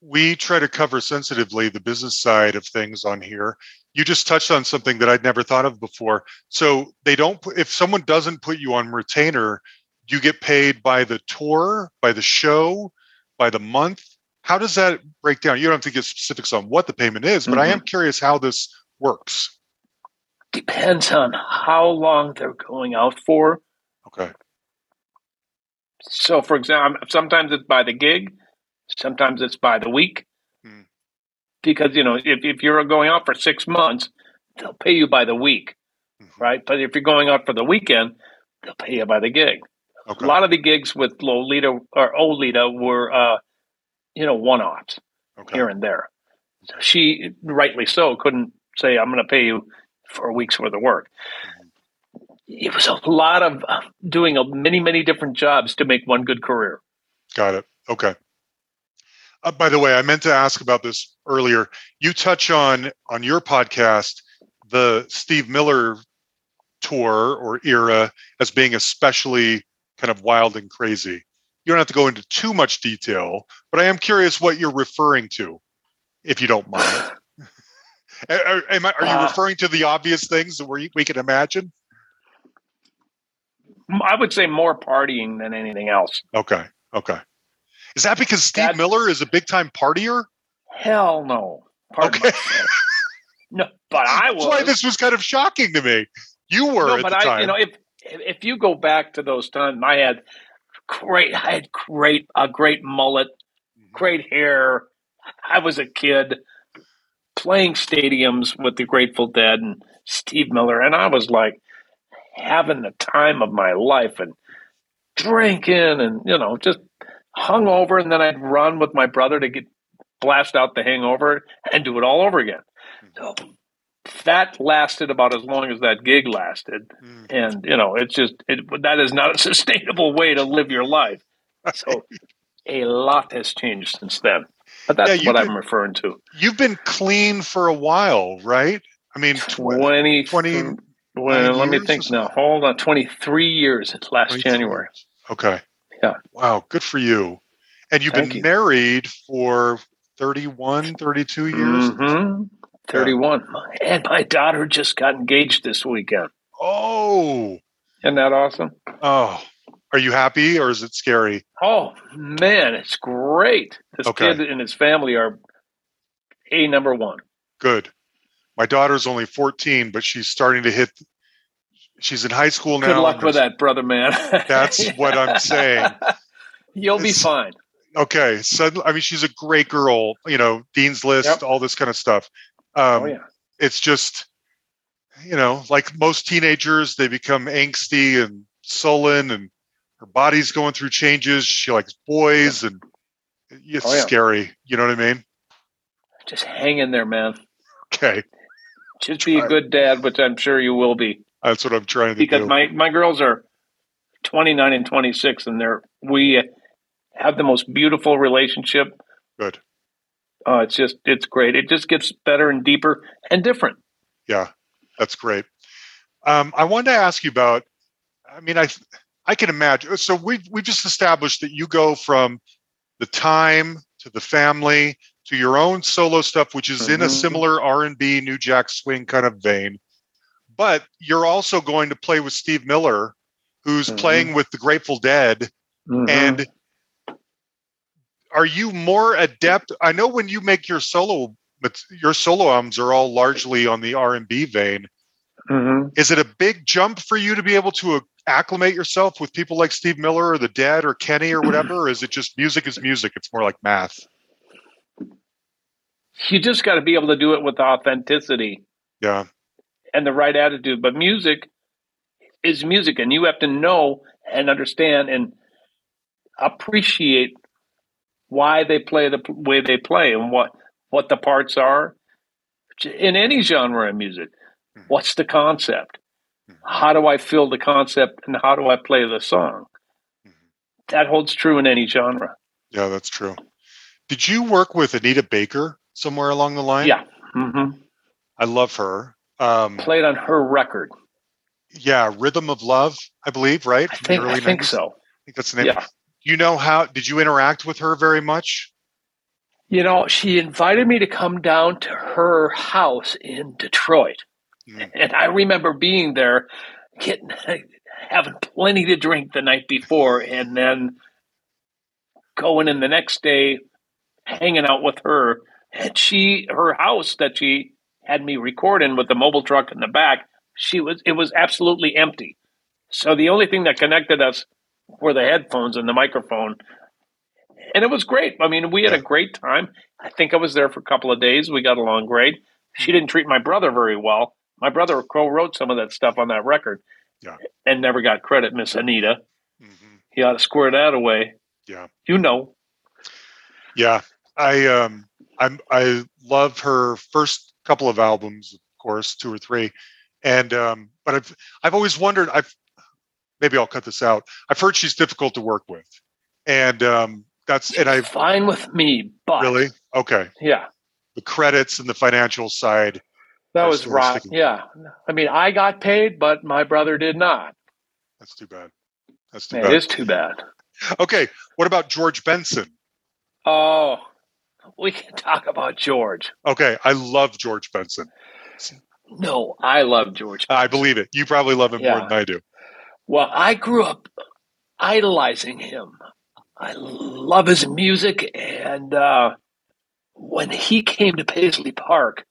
We try to cover sensitively the business side of things on here. You just touched on something that I'd never thought of before. So they don't put, if someone doesn't put you on retainer, you get paid by the tour, by the show, by the month. How does that break down? You don't have to give specifics on what the payment is, but mm-hmm. I am curious how this works. Depends on how long they're going out for. Okay. So, for example, sometimes it's by the gig, sometimes it's by the week. Hmm. Because, you know, if, if you're going out for six months, they'll pay you by the week, mm-hmm. right? But if you're going out for the weekend, they'll pay you by the gig. Okay. A lot of the gigs with Lolita or Oleta were uh, you know, one offs okay. here and there. She, rightly so, couldn't say, I'm going to pay you for a week's worth of work. It was a lot of uh, doing a, many, many different jobs to make one good career. Got it. Okay. Uh, by the way, I meant to ask about this earlier. You touch on on your podcast the Steve Miller tour or era as being especially kind of wild and crazy you don't have to go into too much detail, but I am curious what you're referring to, if you don't mind. Are, am I, are you uh, referring to the obvious things that we, we can imagine? I would say more partying than anything else. Okay. Okay. Is that because Steve that, Miller is a big time partier? Hell no. Pardon okay. no, but I was. That's why this was kind of shocking to me. You were no, but I, time. you know, if if you go back to those times, I had great, I had great, a great mullet, mm-hmm. great hair. I was a kid playing stadiums with the Grateful Dead and Steve Miller, and I was like having the time of my life and drinking and you know just hung over, and then I'd run with my brother to get blast out the hangover and do it all over again. So that lasted about as long as that gig lasted, mm. and you know it's just it, that is not a sustainable way to live your life. So a lot has changed since then. But that's yeah, what been, I'm referring to. You've been clean for a while, right? I mean, 20, 20 well, let me think now. Hold on, 23 years. Last January. Years. Okay. Yeah. Wow, good for you. And you've Thank been you. married for 31, 32 years? Mm-hmm. 31. And my daughter just got engaged this weekend. Oh. Isn't that awesome? Oh. Are you happy or is it scary? Oh, man, it's great. This okay. kid and his family are a number one. Good. My daughter's only 14, but she's starting to hit. She's in high school now. Good luck with that, brother man. that's what I'm saying. You'll it's, be fine. Okay. So, I mean, she's a great girl, you know, Dean's List, yep. all this kind of stuff. Um, oh, yeah. It's just, you know, like most teenagers, they become angsty and sullen, and her body's going through changes. She likes boys, and it's oh, yeah. scary. You know what I mean? Just hang in there, man. Okay. Just be a good dad, which I'm sure you will be. That's what I'm trying to because do. Because my my girls are 29 and 26, and they're we have the most beautiful relationship. Good. Oh, it's just it's great. It just gets better and deeper and different. Yeah, that's great. Um, I wanted to ask you about. I mean, I I can imagine. So we've—we just established that you go from the time to the family to your own solo stuff, which is mm-hmm. in a mm-hmm. similar R and B, New Jack Swing kind of vein. But you're also going to play with Steve Miller, who's mm-hmm. playing with the Grateful Dead, mm-hmm. and are you more adept? I know when you make your solo, but your solo albums are all largely on the R and B vein. Mm-hmm. Is it a big jump for you to be able to acclimate yourself with people like Steve Miller or the Dead or Kenny or whatever? or is it just music is music? It's more like math you just got to be able to do it with authenticity. Yeah. And the right attitude. But music is music, and you have to know and understand and appreciate why they play the way they play and what what the parts are in any genre of music. Mm-hmm. What's the concept? Mm-hmm. How do I feel the concept, and how do I play the song? Mm-hmm. That holds true in any genre. Yeah, that's true. Did you work with Anita Baker somewhere along the line? Yeah. Mm-hmm. I love her. Um, Played on her record. Yeah, Rhythm of Love, I believe, right? I think, I think so. I think that's the name. Yeah. You know how? Did you interact with her very much? You know, she invited me to come down to her house in Detroit, mm. and I remember being there, getting having plenty to drink the night before, and then going in the next day, hanging out with her and she her house that she had me record in with the mobile truck in the back she was it was absolutely empty so the only thing that connected us were the headphones and the microphone. And it was great. I mean we had a great time. I think i was there for a couple of days. We got along great. She mm-hmm. didn't treat my brother very well. My brother co-wrote some of that stuff on that record yeah. and never got credit miss anita. Mm-hmm. he ought to square that away. Yeah. You know. Yeah. I um I'm I love her first couple of albums, of course, two or three, and um, but I've I've always wondered. I've maybe I'll cut this out. I've heard she's difficult to work with, and um, that's and I fine with me. But really, okay, yeah, the credits and the financial side. That was right. Yeah, I mean, I got paid, but my brother did not. That's too bad. That's too bad. It is too bad. Okay, what about George Benson? Oh, We can talk about George. Okay, I love George Benson. No, I love George. Benson. I believe it. You probably love him yeah. more than I do. Well, I grew up idolizing him. I love his music, and uh, when he came to Paisley Park,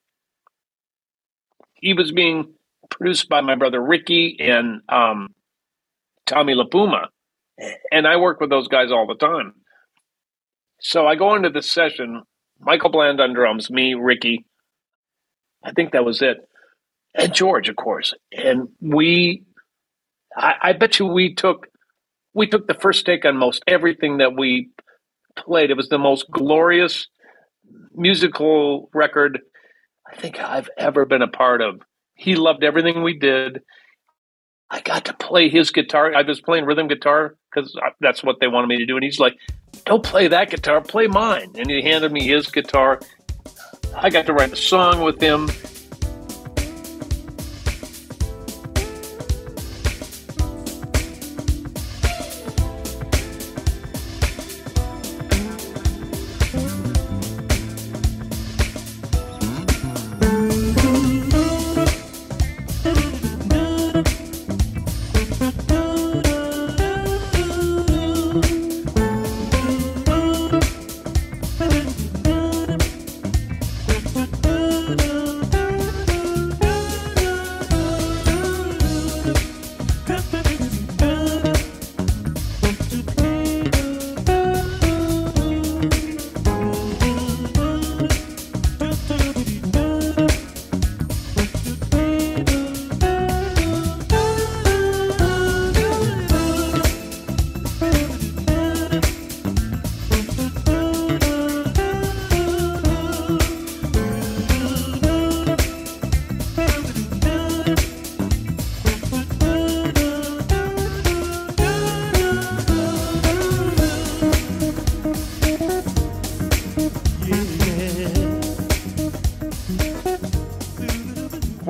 he was being produced by my brother Ricky and um, Tommy LiPuma, and I work with those guys all the time. So I go into this session. Michael Bland on drums, me, Ricky. I think that was it, and George, of course. And we, I, I bet you, we took we took the first take on most everything that we played. It was the most glorious musical record I think I've ever been a part of. He loved everything we did. I got to play his guitar. I was playing rhythm guitar because that's what they wanted me to do. And he's like, don't play that guitar, play mine. And he handed me his guitar. I got to write a song with him.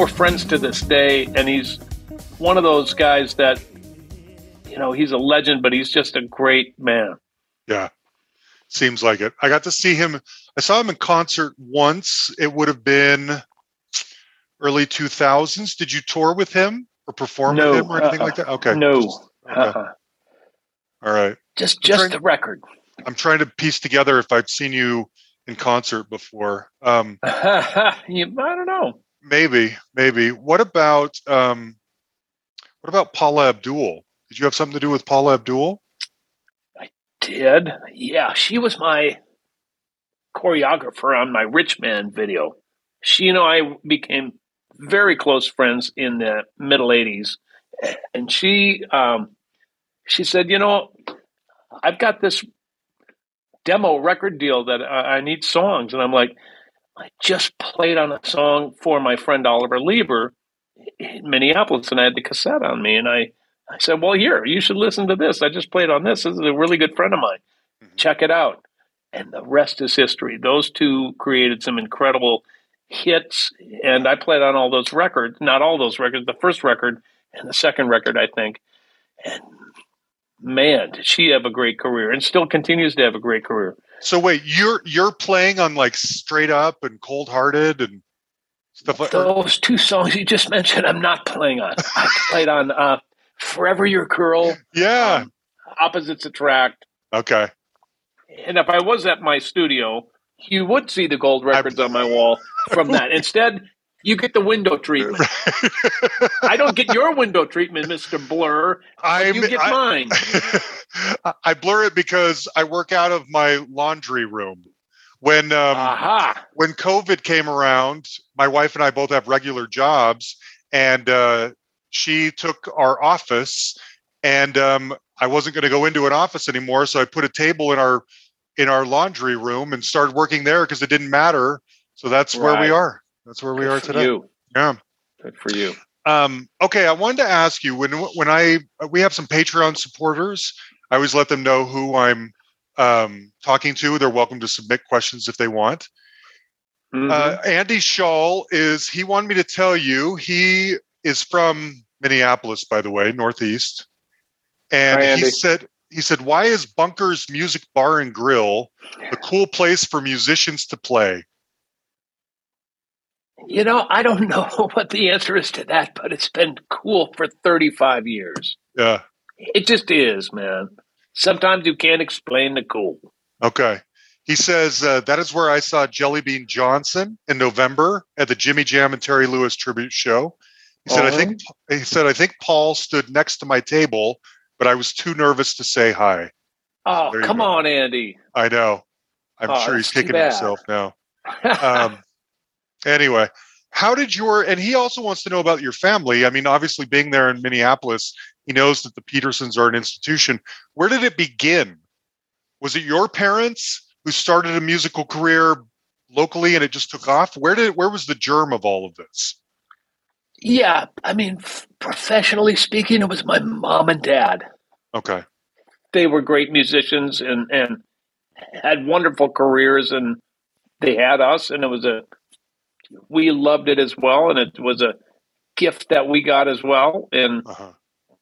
Friends to this day, and he's one of those guys that, you know, he's a legend, but he's just a great man. Yeah, seems like it. I got to see him. I saw him in concert once. It would have been early 2000s. Did you tour with him or perform no, with him or anything uh like that? Okay. No. Just, okay. Uh-uh. All right. Just just trying, the record. I'm trying to piece together if I've seen you in concert before. Um, you, I don't know. Maybe, maybe. What about um, what about Paula Abdul? Did you have something to do with Paula Abdul? I did. Yeah, she was my choreographer on my Rich Man video. She and I became very close friends in the middle '80s, and she um, she said, "You know, I've got this demo record deal that I, I need songs," and I'm like I just played on a song for my friend Oliver Leiber in Minneapolis, and I had the cassette on me, and I, I said, "Well, here, you should listen to this. I just played on this. This is a really good friend of mine. Mm-hmm. Check it out." And the rest is history. Those two created some incredible hits, and I played on all those records. Not all those records. The first record and the second record, I think. And man, did she have a great career, and still continues to have a great career. So wait, you're you're playing on like straight up and cold hearted and stuff like those two songs you just mentioned. I'm not playing on. I played on uh, "Forever Your Girl." Yeah, um, opposites attract. Okay. And if I was at my studio, you would see the gold records I'm... on my wall from that. Instead, you get the window treatment. I don't get your window treatment, Mister Blur. I you get I, mine. I blur it because I work out of my laundry room. When um, when COVID came around, my wife and I both have regular jobs, and uh, she took our office, and um, I wasn't going to go into an office anymore, so I put a table in our in our laundry room and started working there because it didn't matter. So that's right. where we are. That's where we Good are today. You. Yeah. Good for you. Um, okay, I wanted to ask you when when I we have some Patreon supporters. I always let them know who I'm um, talking to. They're welcome to submit questions if they want. Mm-hmm. Uh, Andy Shaw is. He wanted me to tell you he is from Minneapolis, by the way, Northeast, and Hi, he said he said, "Why is Bunker's Music Bar and Grill a cool place for musicians to play?" You know, I don't know what the answer is to that, but it's been cool for 35 years. Yeah. It just is, man. Sometimes you can't explain the cool. Okay. He says uh, that is where I saw Jellybean Johnson in November at the Jimmy Jam and Terry Lewis tribute show. He said, uh-huh. "I think he said I think Paul stood next to my table, but I was too nervous to say hi." Oh, so come on, Andy! I know. I'm oh, sure he's kicking himself now. Um, anyway, how did your and he also wants to know about your family. I mean, obviously, being there in Minneapolis, he knows that the Petersons are an institution. Where did it begin? Was it your parents who started a musical career locally and it just took off? Where did where was the germ of all of this? Yeah, I mean, professionally speaking, it was my mom and dad. Okay. They were great musicians and and had wonderful careers, and they had us, and it was a we loved it as well, and it was a gift that we got as well. And uh-huh.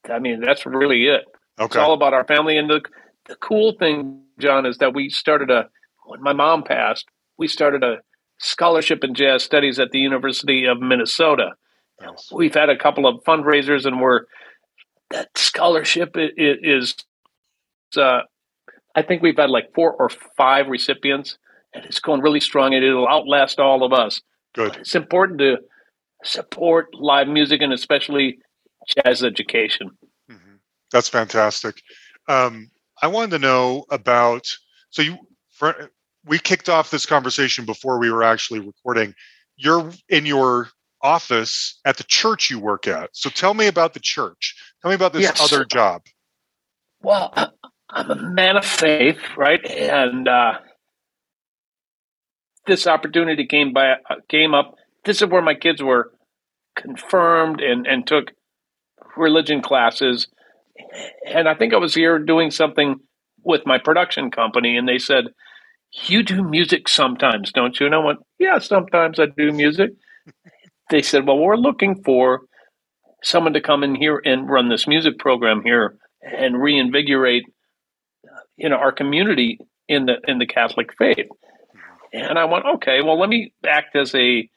I mean, that's really it. Okay. It's all about our family. And the the cool thing, John, is that we started a when my mom passed, we started a scholarship in jazz studies at the University of Minnesota. Yes. We've had a couple of fundraisers, and we're that scholarship is. Uh, I think we've had like four or five recipients, and it's going really strong, and it'll outlast all of us. Good. It's important to support live music and especially jazz education. Mm-hmm. That's fantastic. Um, I wanted to know about so you for, we kicked off this conversation before we were actually recording. You're in your office at the church you work at. So tell me about the church. Tell me about this yes. other job. Well, I'm a man of faith, right? And uh, this opportunity came by uh, came up. This is where my kids were confirmed and and took religion classes. And I think I was here doing something with my production company, and they said, "You do music sometimes, don't you?" And I went, "Yeah, sometimes I do music." they said, "Well, we're looking for someone to come in here and run this music program here and reinvigorate, you know, our community in the in the Catholic faith." And I went, okay, well, let me act as a,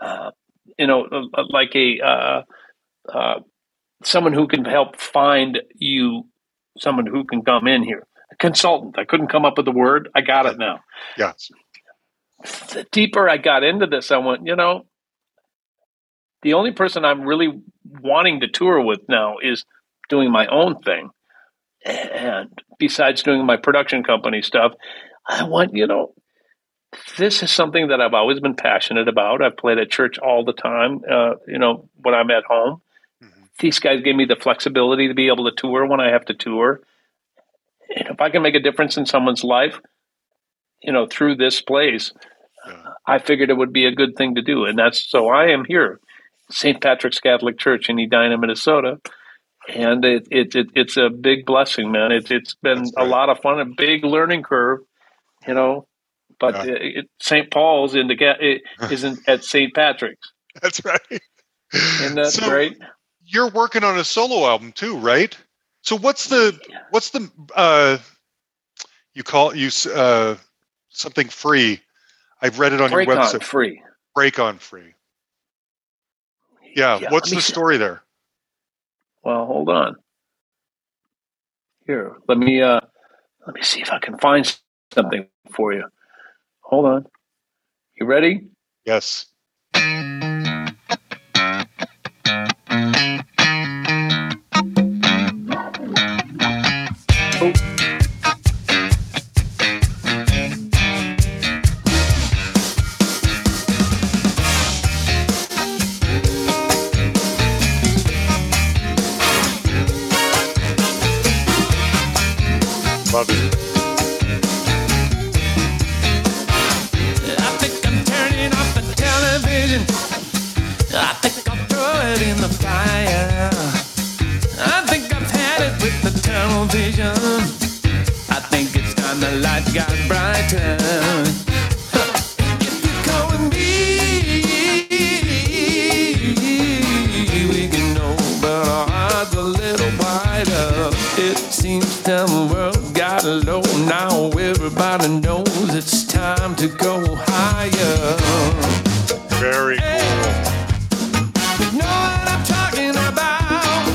uh, you know, uh, like a uh, uh, someone who can help find you, someone who can come in here. A consultant. I couldn't come up with the word. I got it now. Yeah. The deeper I got into this, I went, you know, the only person I'm really wanting to tour with now is doing my own thing. And besides doing my production company stuff, I want, you know, this is something that I've always been passionate about. I've played at church all the time, uh, you know, when I'm at home. Mm-hmm. These guys gave me the flexibility to be able to tour when I have to tour. And if I can make a difference in someone's life, you know, through this place, yeah. I figured it would be a good thing to do. And that's so I am here, St. Patrick's Catholic Church in Edina, Minnesota. And it, it, it it's a big blessing, man. It, it's been a lot of fun, a big learning curve, you know, but yeah. St. Paul's in the it isn't at St. Patrick's. That's right. And that's so great. You're working on a solo album too, right? So what's the what's the uh you call you uh something free? I've read it on Break your website. On free. Break on free. Yeah. yeah what's the story see. there? Well, hold on. Here, let me uh let me see if I can find something for you. Hold on. You ready? Yes. Everybody knows it's time to go higher. Very cool. You know what I'm talking about?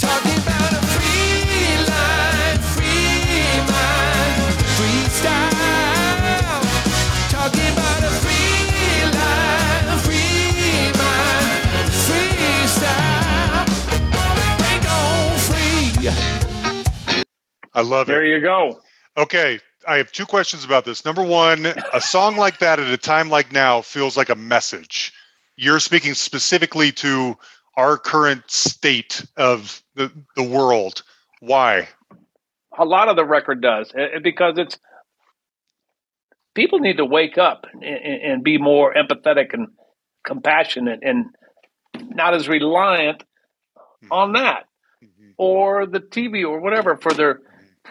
Talking about a free life, free mind, freestyle. Talking about a free life, free mind, freestyle. Break on free. I love There it. you go. Okay, I have two questions about this. Number one, a song like that at a time like now feels like a message. You're speaking specifically to our current state of the, the world. Why? A lot of the record does eh, eh, because it's people need to wake up and, and be more empathetic and compassionate and not as reliant on that Mhm. or the TV or whatever for their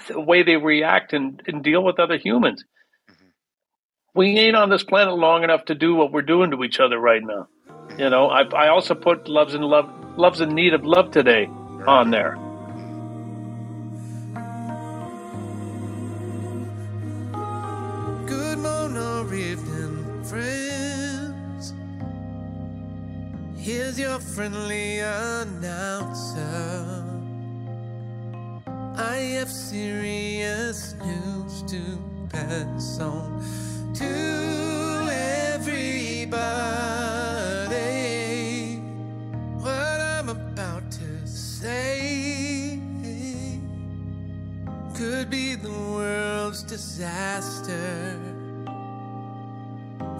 the way they react and, and deal with other humans. Mm-hmm. We ain't on this planet long enough to do what we're doing to each other right now. Mm-hmm. You know, I, I also put loves in love, loves in need of love today on there. Good morning or evening, friends. Here's your friendly announcer. I have serious news to pass on to everybody. What I'm about to say could be the world's disaster.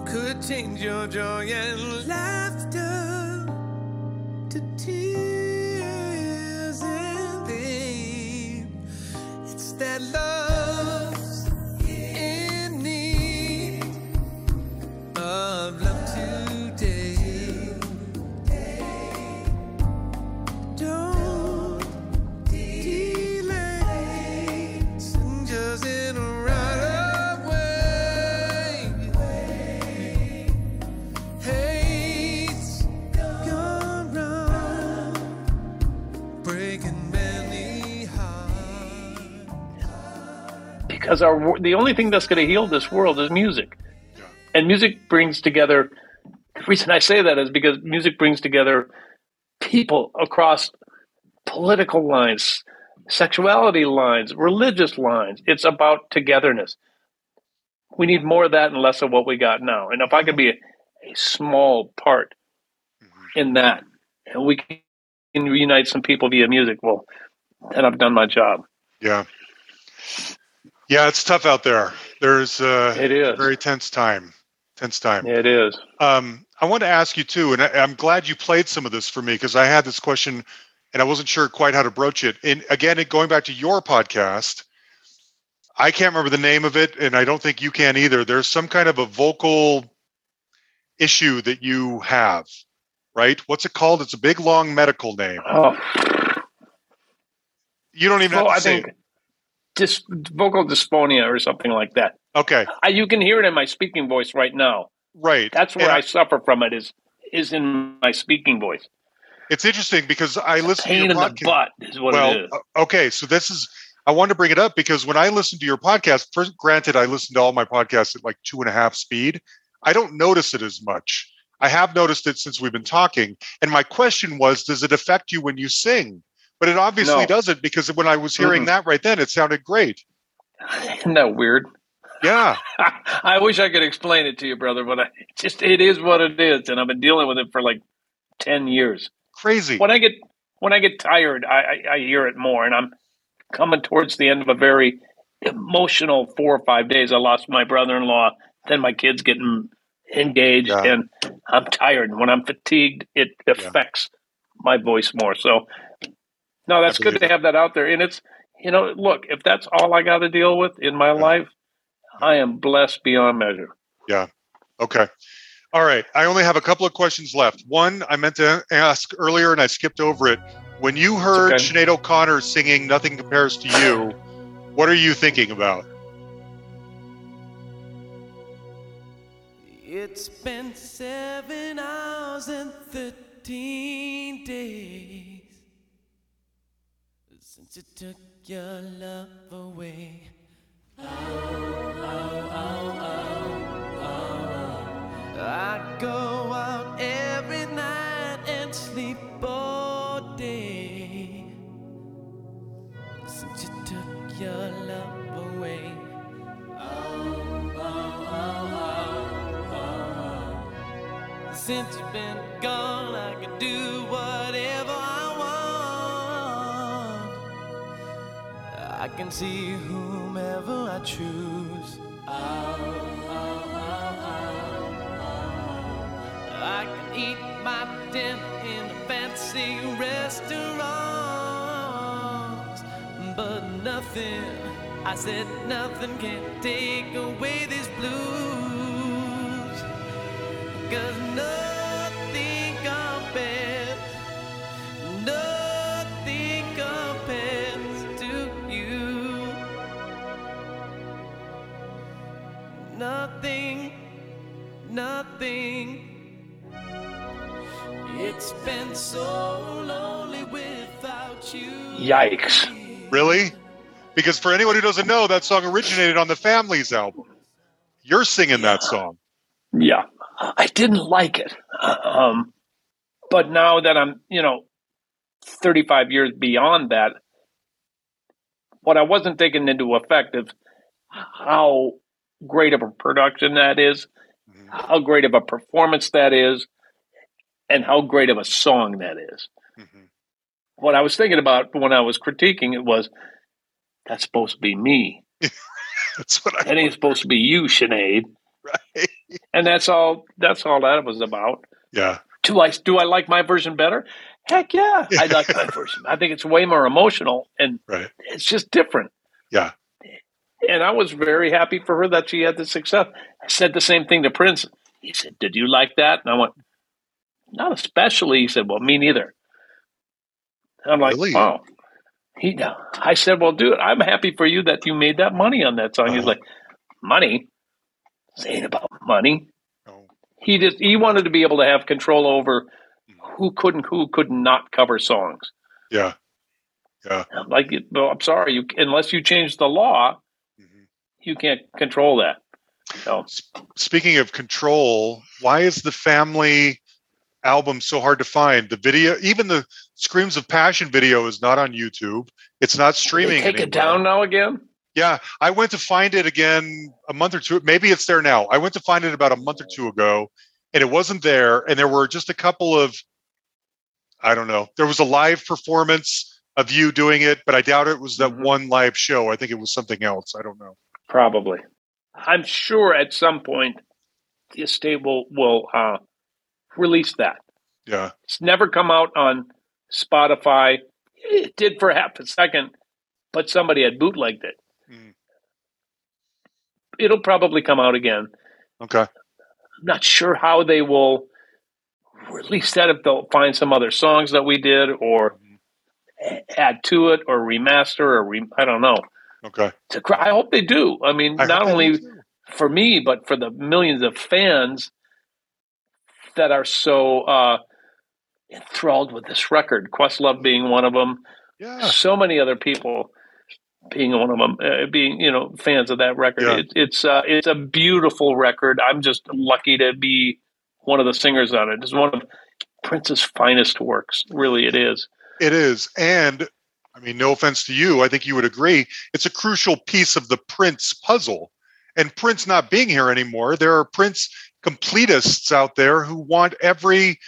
Could change your joy and laughter to tears that love's because our the only thing that's going to heal this world is music, and music brings together. The reason I say that is because music brings together people across political lines, sexuality lines, religious lines. It's about togetherness. We need more of that and less of what we got now. And if I could be a, a small part mm-hmm. in that, and we can reunite some people via music, well, then I've done my job. Yeah. Yeah, it's tough out there. There's uh, It is. a very tense time. Tense time. It is. Um, I want to ask you too, and I, I'm glad you played some of this for me because I had this question and I wasn't sure quite how to broach it. And again, going back to your podcast, I can't remember the name of it, and I don't think you can either. There's some kind of a vocal issue that you have, right? What's it called? It's a big, long medical name. Oh, You don't even well, have to I say think it. Dis- vocal dysphonia or something like that. Okay, I, you can hear it in my speaking voice right now. right. That's where And I suffer from it. Is is in my speaking voice. It's interesting because I listen to Pain your in the butt is what well, it is. okay, so this is I wanted to bring it up because when I listen to your podcast, first granted, I listen to all my podcasts at like two and a half speed. I don't notice it as much. I have noticed it since we've been talking. And my question was, does it affect you when you sing? But it obviously No. doesn't because when I was hearing Mm-mm. that right then, it sounded great. Isn't that weird? Yeah. I wish I could explain it to you, brother, but I just it is what it is, and I've been dealing with it for like ten years. Crazy. When I get when I get tired, I, I, I hear it more, and I'm coming towards the end of a very emotional four or five days. I lost my brother-in-law, then my kids getting engaged, Yeah. and I'm tired. And when I'm fatigued, it affects my voice more. So, no, that's good to it. have that out there. And it's you know, look, if that's all I got to deal with in my life, I am blessed beyond measure. Yeah. Okay. All right. I only have a couple of questions left. One, I meant to ask earlier and I skipped over it. When you heard okay. Sinead O'Connor singing Nothing Compares to You, what are you thinking about? It's been seven hours and thirteen days since it took your love away. Oh, oh, oh, I go out every night and sleep all day. Since you took your love away. Since you've been gone, I can do whatever can see whomever I choose. I can eat my dinner in a fancy restaurant, but nothing, I said nothing can take away this blues. Cause nothing nothing. It's been so lonely without you. Yikes. Really? Because for anyone who doesn't know, that song originated on the Family's album. You're singing that song. Yeah, I didn't like it. Um, but now that I'm, you know, 35 years beyond that, what I wasn't taking into effect is how great of a production that is. How great of a performance that is, and how great of a song that is. Mhm. What I was thinking about when I was critiquing it was that's supposed to be me. That's what I That ain't supposed to be you, Sinead. right. And that's all that's all that was about. Yeah. Do I do I like my version better? Heck yeah, I like my version. I think it's way more emotional and Right. it's just different. Yeah. And I was very happy for her that she had the success. I said the same thing to Prince. He said, "Did you like that?" And I went, "Not especially." He said, "Well, me neither." And I'm like, Really? "Oh." He, I said, "Well, dude, I'm happy for you that you made that money on that song." He's Uh-huh. like, "Money? This ain't about money." Oh, He just he wanted to be able to have control over Mm-hmm. who couldn't who could not cover songs. yeah. Yeah. I'm like, well, I'm sorry, you unless you change the law. You can't control that. So Speaking of control, why is the family album so hard to find? The video, even the Screams of Passion video, is not on YouTube. It's not they streaming. take it down now again. Yeah, I went to find it again a month or two. Maybe it's there now. I went to find it about a month or two ago, and it wasn't there. And there were just a couple of, I don't know. There was a live performance of you doing it, but I doubt it was that Mhm. one live show. I think it was something else. I don't know. Probably. I'm sure at some point the estate will will uh, release that. Yeah, It's never come out on Spotify. It did for half a second, but somebody had bootlegged it. Mm. It'll probably come out again. okay. I'm not sure how they will release that if they'll find some other songs that we did or add to it or remaster or re- I don't know. Okay. To cr- I hope they do. I mean, I not only for me, but for the millions of fans that are so uh, enthralled with this record. Questlove being one of them. Yeah. So many other people being one of them, uh, being you know fans of that record. Yeah. It, it's uh, it's a beautiful record. I'm just lucky to be one of the singers on it. It's one of Prince's finest works. Really, it is. It is. And I mean, no offense to you, I think you would agree. It's a crucial piece of the Prince puzzle. And Prince not being here anymore, there are Prince completists out there who want every,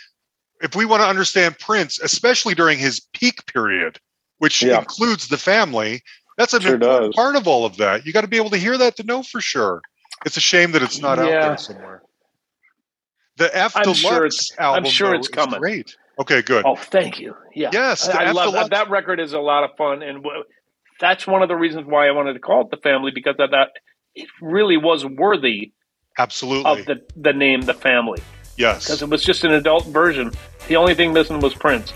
if we want to understand Prince, especially during his peak period, which Yeah. includes the family, that's a Sure does. part of all of that. You got to be able to hear that to know for sure. It's a shame that it's not out there somewhere. The F I'm Deluxe sure it's- I'm sure though, it's is coming. Great. Okay, good. Oh, thank you. Yeah. Yes, I, I love that. That record is a lot of fun, and w- that's one of the reasons why I wanted to call it the family because that. It really was worthy Absolutely. of the the name the family yes. because it was just an adult version. The only thing missing was Prince.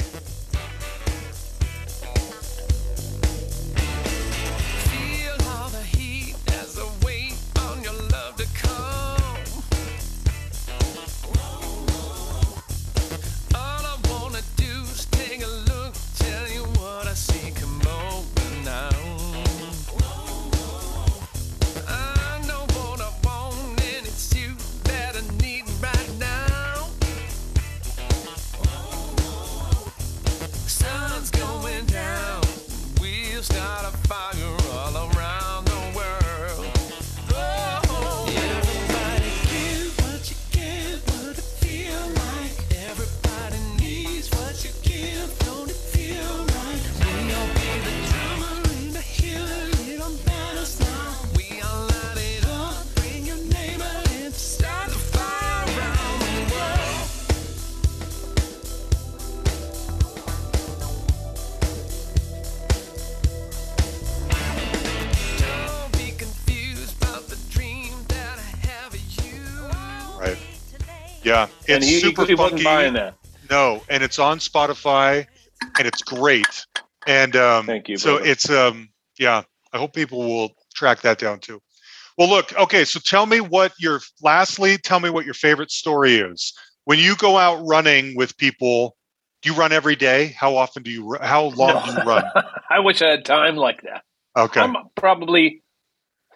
It's and he, super he, funky. wasn't buying that. No, and it's on Spotify, and it's great. And um, Thank you, So brother. it's um, yeah. I hope people will track that down too. Well, look. Okay, so tell me what your lastly. Tell me what your favorite story is. When you go out running with people, do you run every day? How often do you? How long do you run? I wish I had time like that. Okay. I'm probably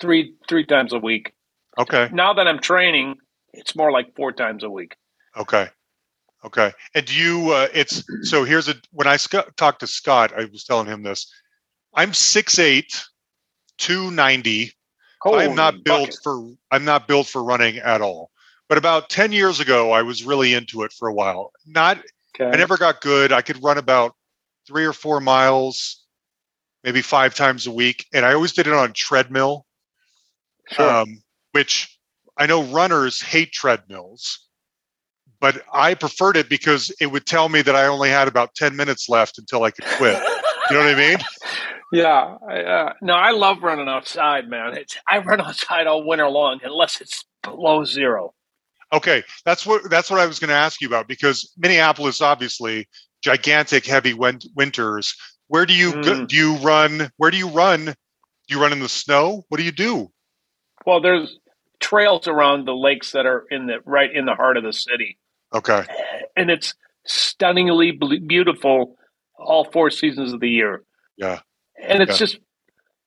three three times a week. Okay. Now that I'm training, it's more like four times a week. Okay. Okay. And do you, uh, it's, so here's a, when I sc- talked to Scott, I was telling him this. I'm 6'8, 290. I'm not built bucket. for, I'm not built for running at all. But about 10 years ago, I was really into it for a while. Not, Okay. I never got good. I could run about three or four miles, maybe five times a week. And I always did it on treadmill Sure. um, which I know runners hate treadmills, but I preferred it because it would tell me that I only had about 10 minutes left until I could quit. You know what I mean? Yeah, I, uh, no, I love running outside, man. It's, I run outside all winter long unless it's below zero. Okay, that's what that's what I was going to ask you about because Minneapolis, obviously, gigantic, heavy win- winters. Where do you go, Mm. do you run? Where do you run? Do you run in the snow? What do you do? Well, there's trails around the lakes that are in the right in the heart of the city, Okay, and it's stunningly beautiful all four seasons of the year. Yeah. and it's Yeah. just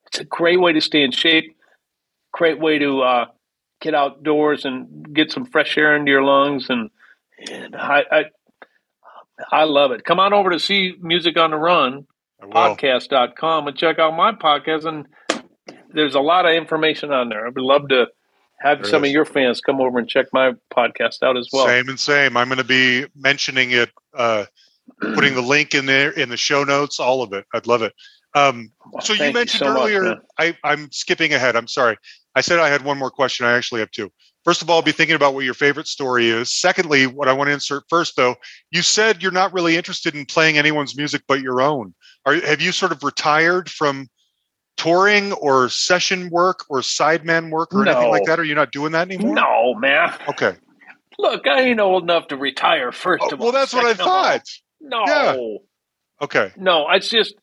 it's a great way to stay in shape. Great way to uh, get outdoors and get some fresh air into your lungs, and, and I, I I love it. Come on over to see Music on the Run. Podcast.com and check out my podcast. And there's a lot of information on there. I would love to have some of your fans come over and check my podcast out as well. Same and same. I'm going to be mentioning it, uh, putting the link in there in the show notes, all of it. I'd love it. Um, Well, so you mentioned so earlier, man. I, I'm skipping ahead. I'm sorry. I said I had one more question. I actually have two. First of all, be thinking about what your favorite story is. Secondly, what I want to insert first, though, you said you're not really interested in playing anyone's music but your own. Are have you sort of retired from touring or session work or sideman work or anything like that? Are you not doing that anymore? No, man. Okay. Look, I ain't old enough to retire, first Oh, of all. well, that's what I Second of all, thought. No. Yeah. Okay. No, it's just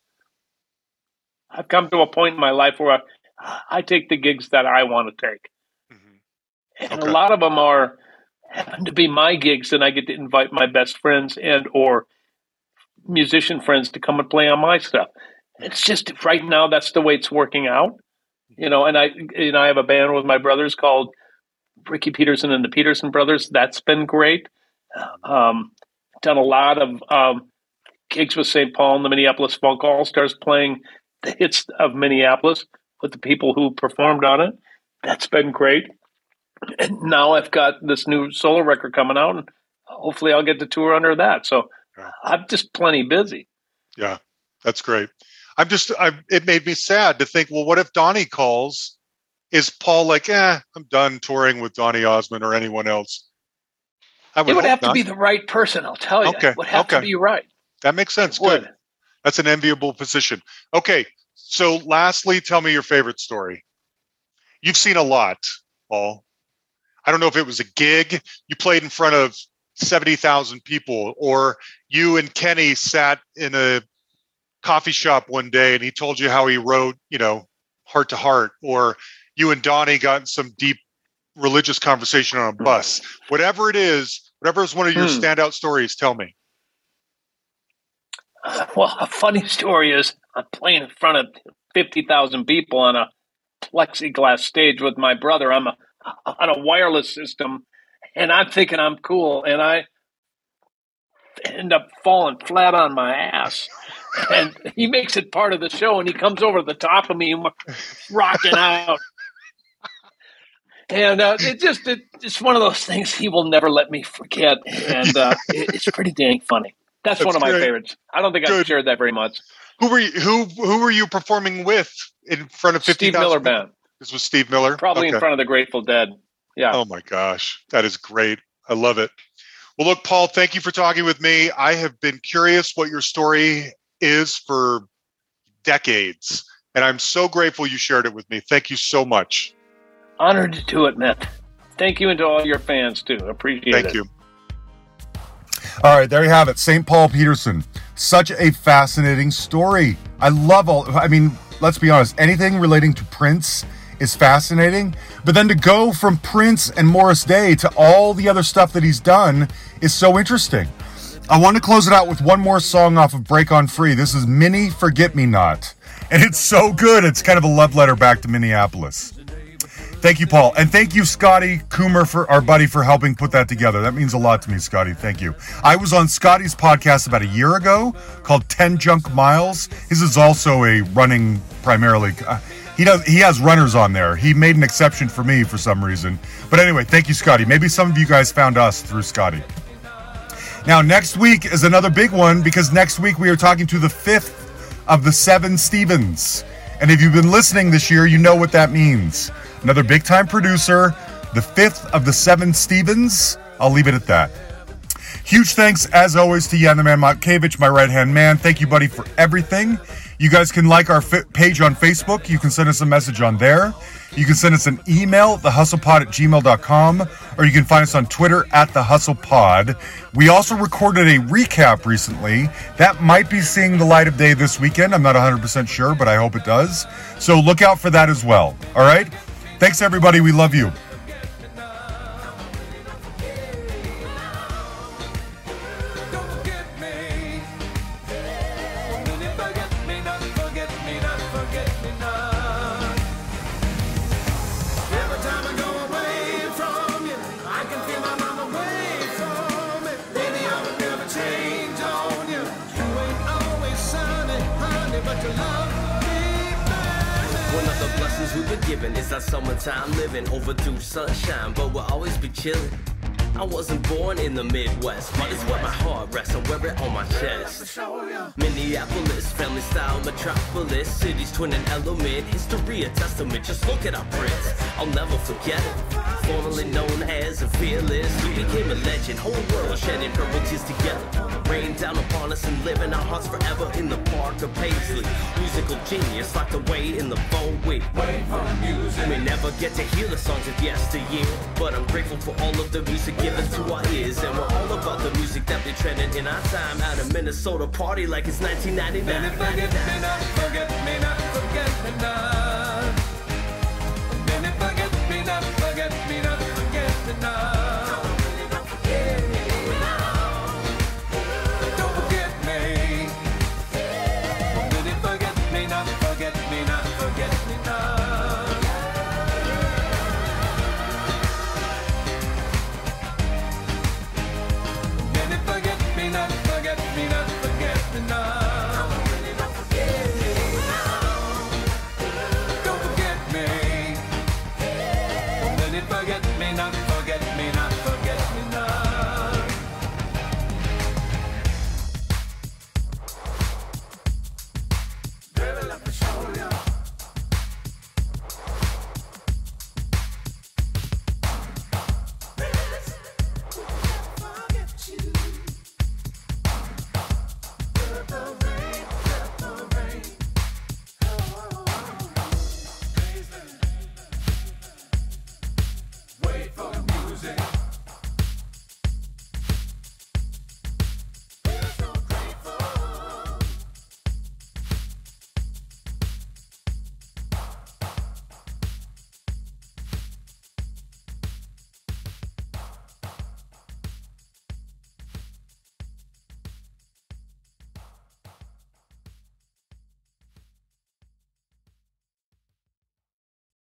I've come to a point in my life where I, I take the gigs that I want to take. Mhm. and Okay. a lot of them are happen to be my gigs and i get to invite my best friends and or musician friends to come and play on my stuff it's just right now that's the way it's working out you know and i you know i have a band with my brothers called ricky peterson and the peterson brothers that's been great um, done a lot of um, gigs with st paul and the minneapolis funk all stars playing the hits of minneapolis with the people who performed on it that's been great and now I've got this new solo record coming out, and hopefully I'll get to tour under that. So I'm just plenty busy. Yeah, that's great. I'm just, I, it made me sad to think, well, what if Donny calls? Is Paul like, eh, I'm done touring with Donny Osmond or anyone else? I It would have to be the right person, I'll tell you. Okay, It would have okay. to be right. That makes sense. Would. Good. That's an enviable position. Okay. So, lastly, tell me your favorite story. You've seen a lot, Paul. I don't know if it was a gig you played in front of 70,000 people, or you and Kenny sat in a coffee shop one day and he told you how he wrote, you know, heart to heart, or you and Donny got in some deep religious conversation on a bus. Whatever it is, whatever is one of your Hmm. standout stories, tell me. Well, a funny story is I'm playing in front of 50,000 people on a plexiglass stage with my brother. I'm a, on a wireless system, and I'm thinking I'm cool, and I end up falling flat on my ass. And he makes it part of the show, and he comes over the top of me, and we're rocking out. And uh, it just it, it's one of those things he will never let me forget, and uh, it, it's pretty dang funny. That's, That's one of my favorites. I don't think I've shared that very much. Who were you? Who who were you performing with in front of fifty Steve? Miller Band, This was Steve Miller. probably in front of the Grateful Dead. Yeah. Oh my gosh, that is great. I love it. Well, look, Paul, thank you for talking with me. I have been curious what your story is for decades, and I'm so grateful you shared it with me. Thank you so much. Honored to do it, man. Thank you, and to all your fans too. Appreciate it. Thank you. All right, there you have it. St. Paul Peterson. Such a fascinating story. I love all, I mean, let's be honest, anything relating to Prince is fascinating. But then to go from Prince and Morris Day to all the other stuff that he's done is so interesting. I want to close it out with one more song off of Break On Free. This is Mini Forget Me Not. And it's so good. It's kind of a love letter back to Minneapolis. Thank you, Paul. And thank you, Scotty Kummer, for our buddy, for helping put that together. That means a lot to me, Scotty. Thank you. I was on Scotty's podcast about a year ago called 10 Junk Miles. His is also a running primarily. Uh, he does. He has runners on there. He made an exception for me for some reason. But anyway, thank you, Scotty. Maybe some of you guys found us through Scotty. Now, next week is another big one because next week we are talking to the fifth of the seven Stevens. And if you've been listening this year, you know what that means. Another big time producer, the fifth of the seven Stevens. I'll leave it at that. Huge thanks, as always, to Jan the Man Matkevich, my right hand man. Thank you, buddy, for everything. You guys can like our page on Facebook. You can send us a message on there. You can send us an email, thehustlepod at gmail.com, or you can find us on Twitter at thehustlepod. We also recorded a recap recently. That might be seeing the light of day this weekend. I'm not 100% sure, but I hope it does. So look out for that as well. All right? Thanks, everybody. We love you. Our summertime living, overdue sunshine, but we'll always be chilling. I wasn't born in the Midwest, but it's where my heart rests. I wear it on my chest. Minneapolis, family style metropolis, city's twin and element, history a testament. Just look at our Prince, I'll never forget it. Formerly known as a fearless, we became a legend. Whole world shedding purple tears together. Rain down upon us and live in our hearts forever in the park of Paisley. Musical genius locked away in the phone with. Wait for music. We never get to hear the songs of yesteryear, but I'm grateful for all of the music given to our ears, and we're all about the music that be trending in our time. Out of Minnesota, party like it's 1999.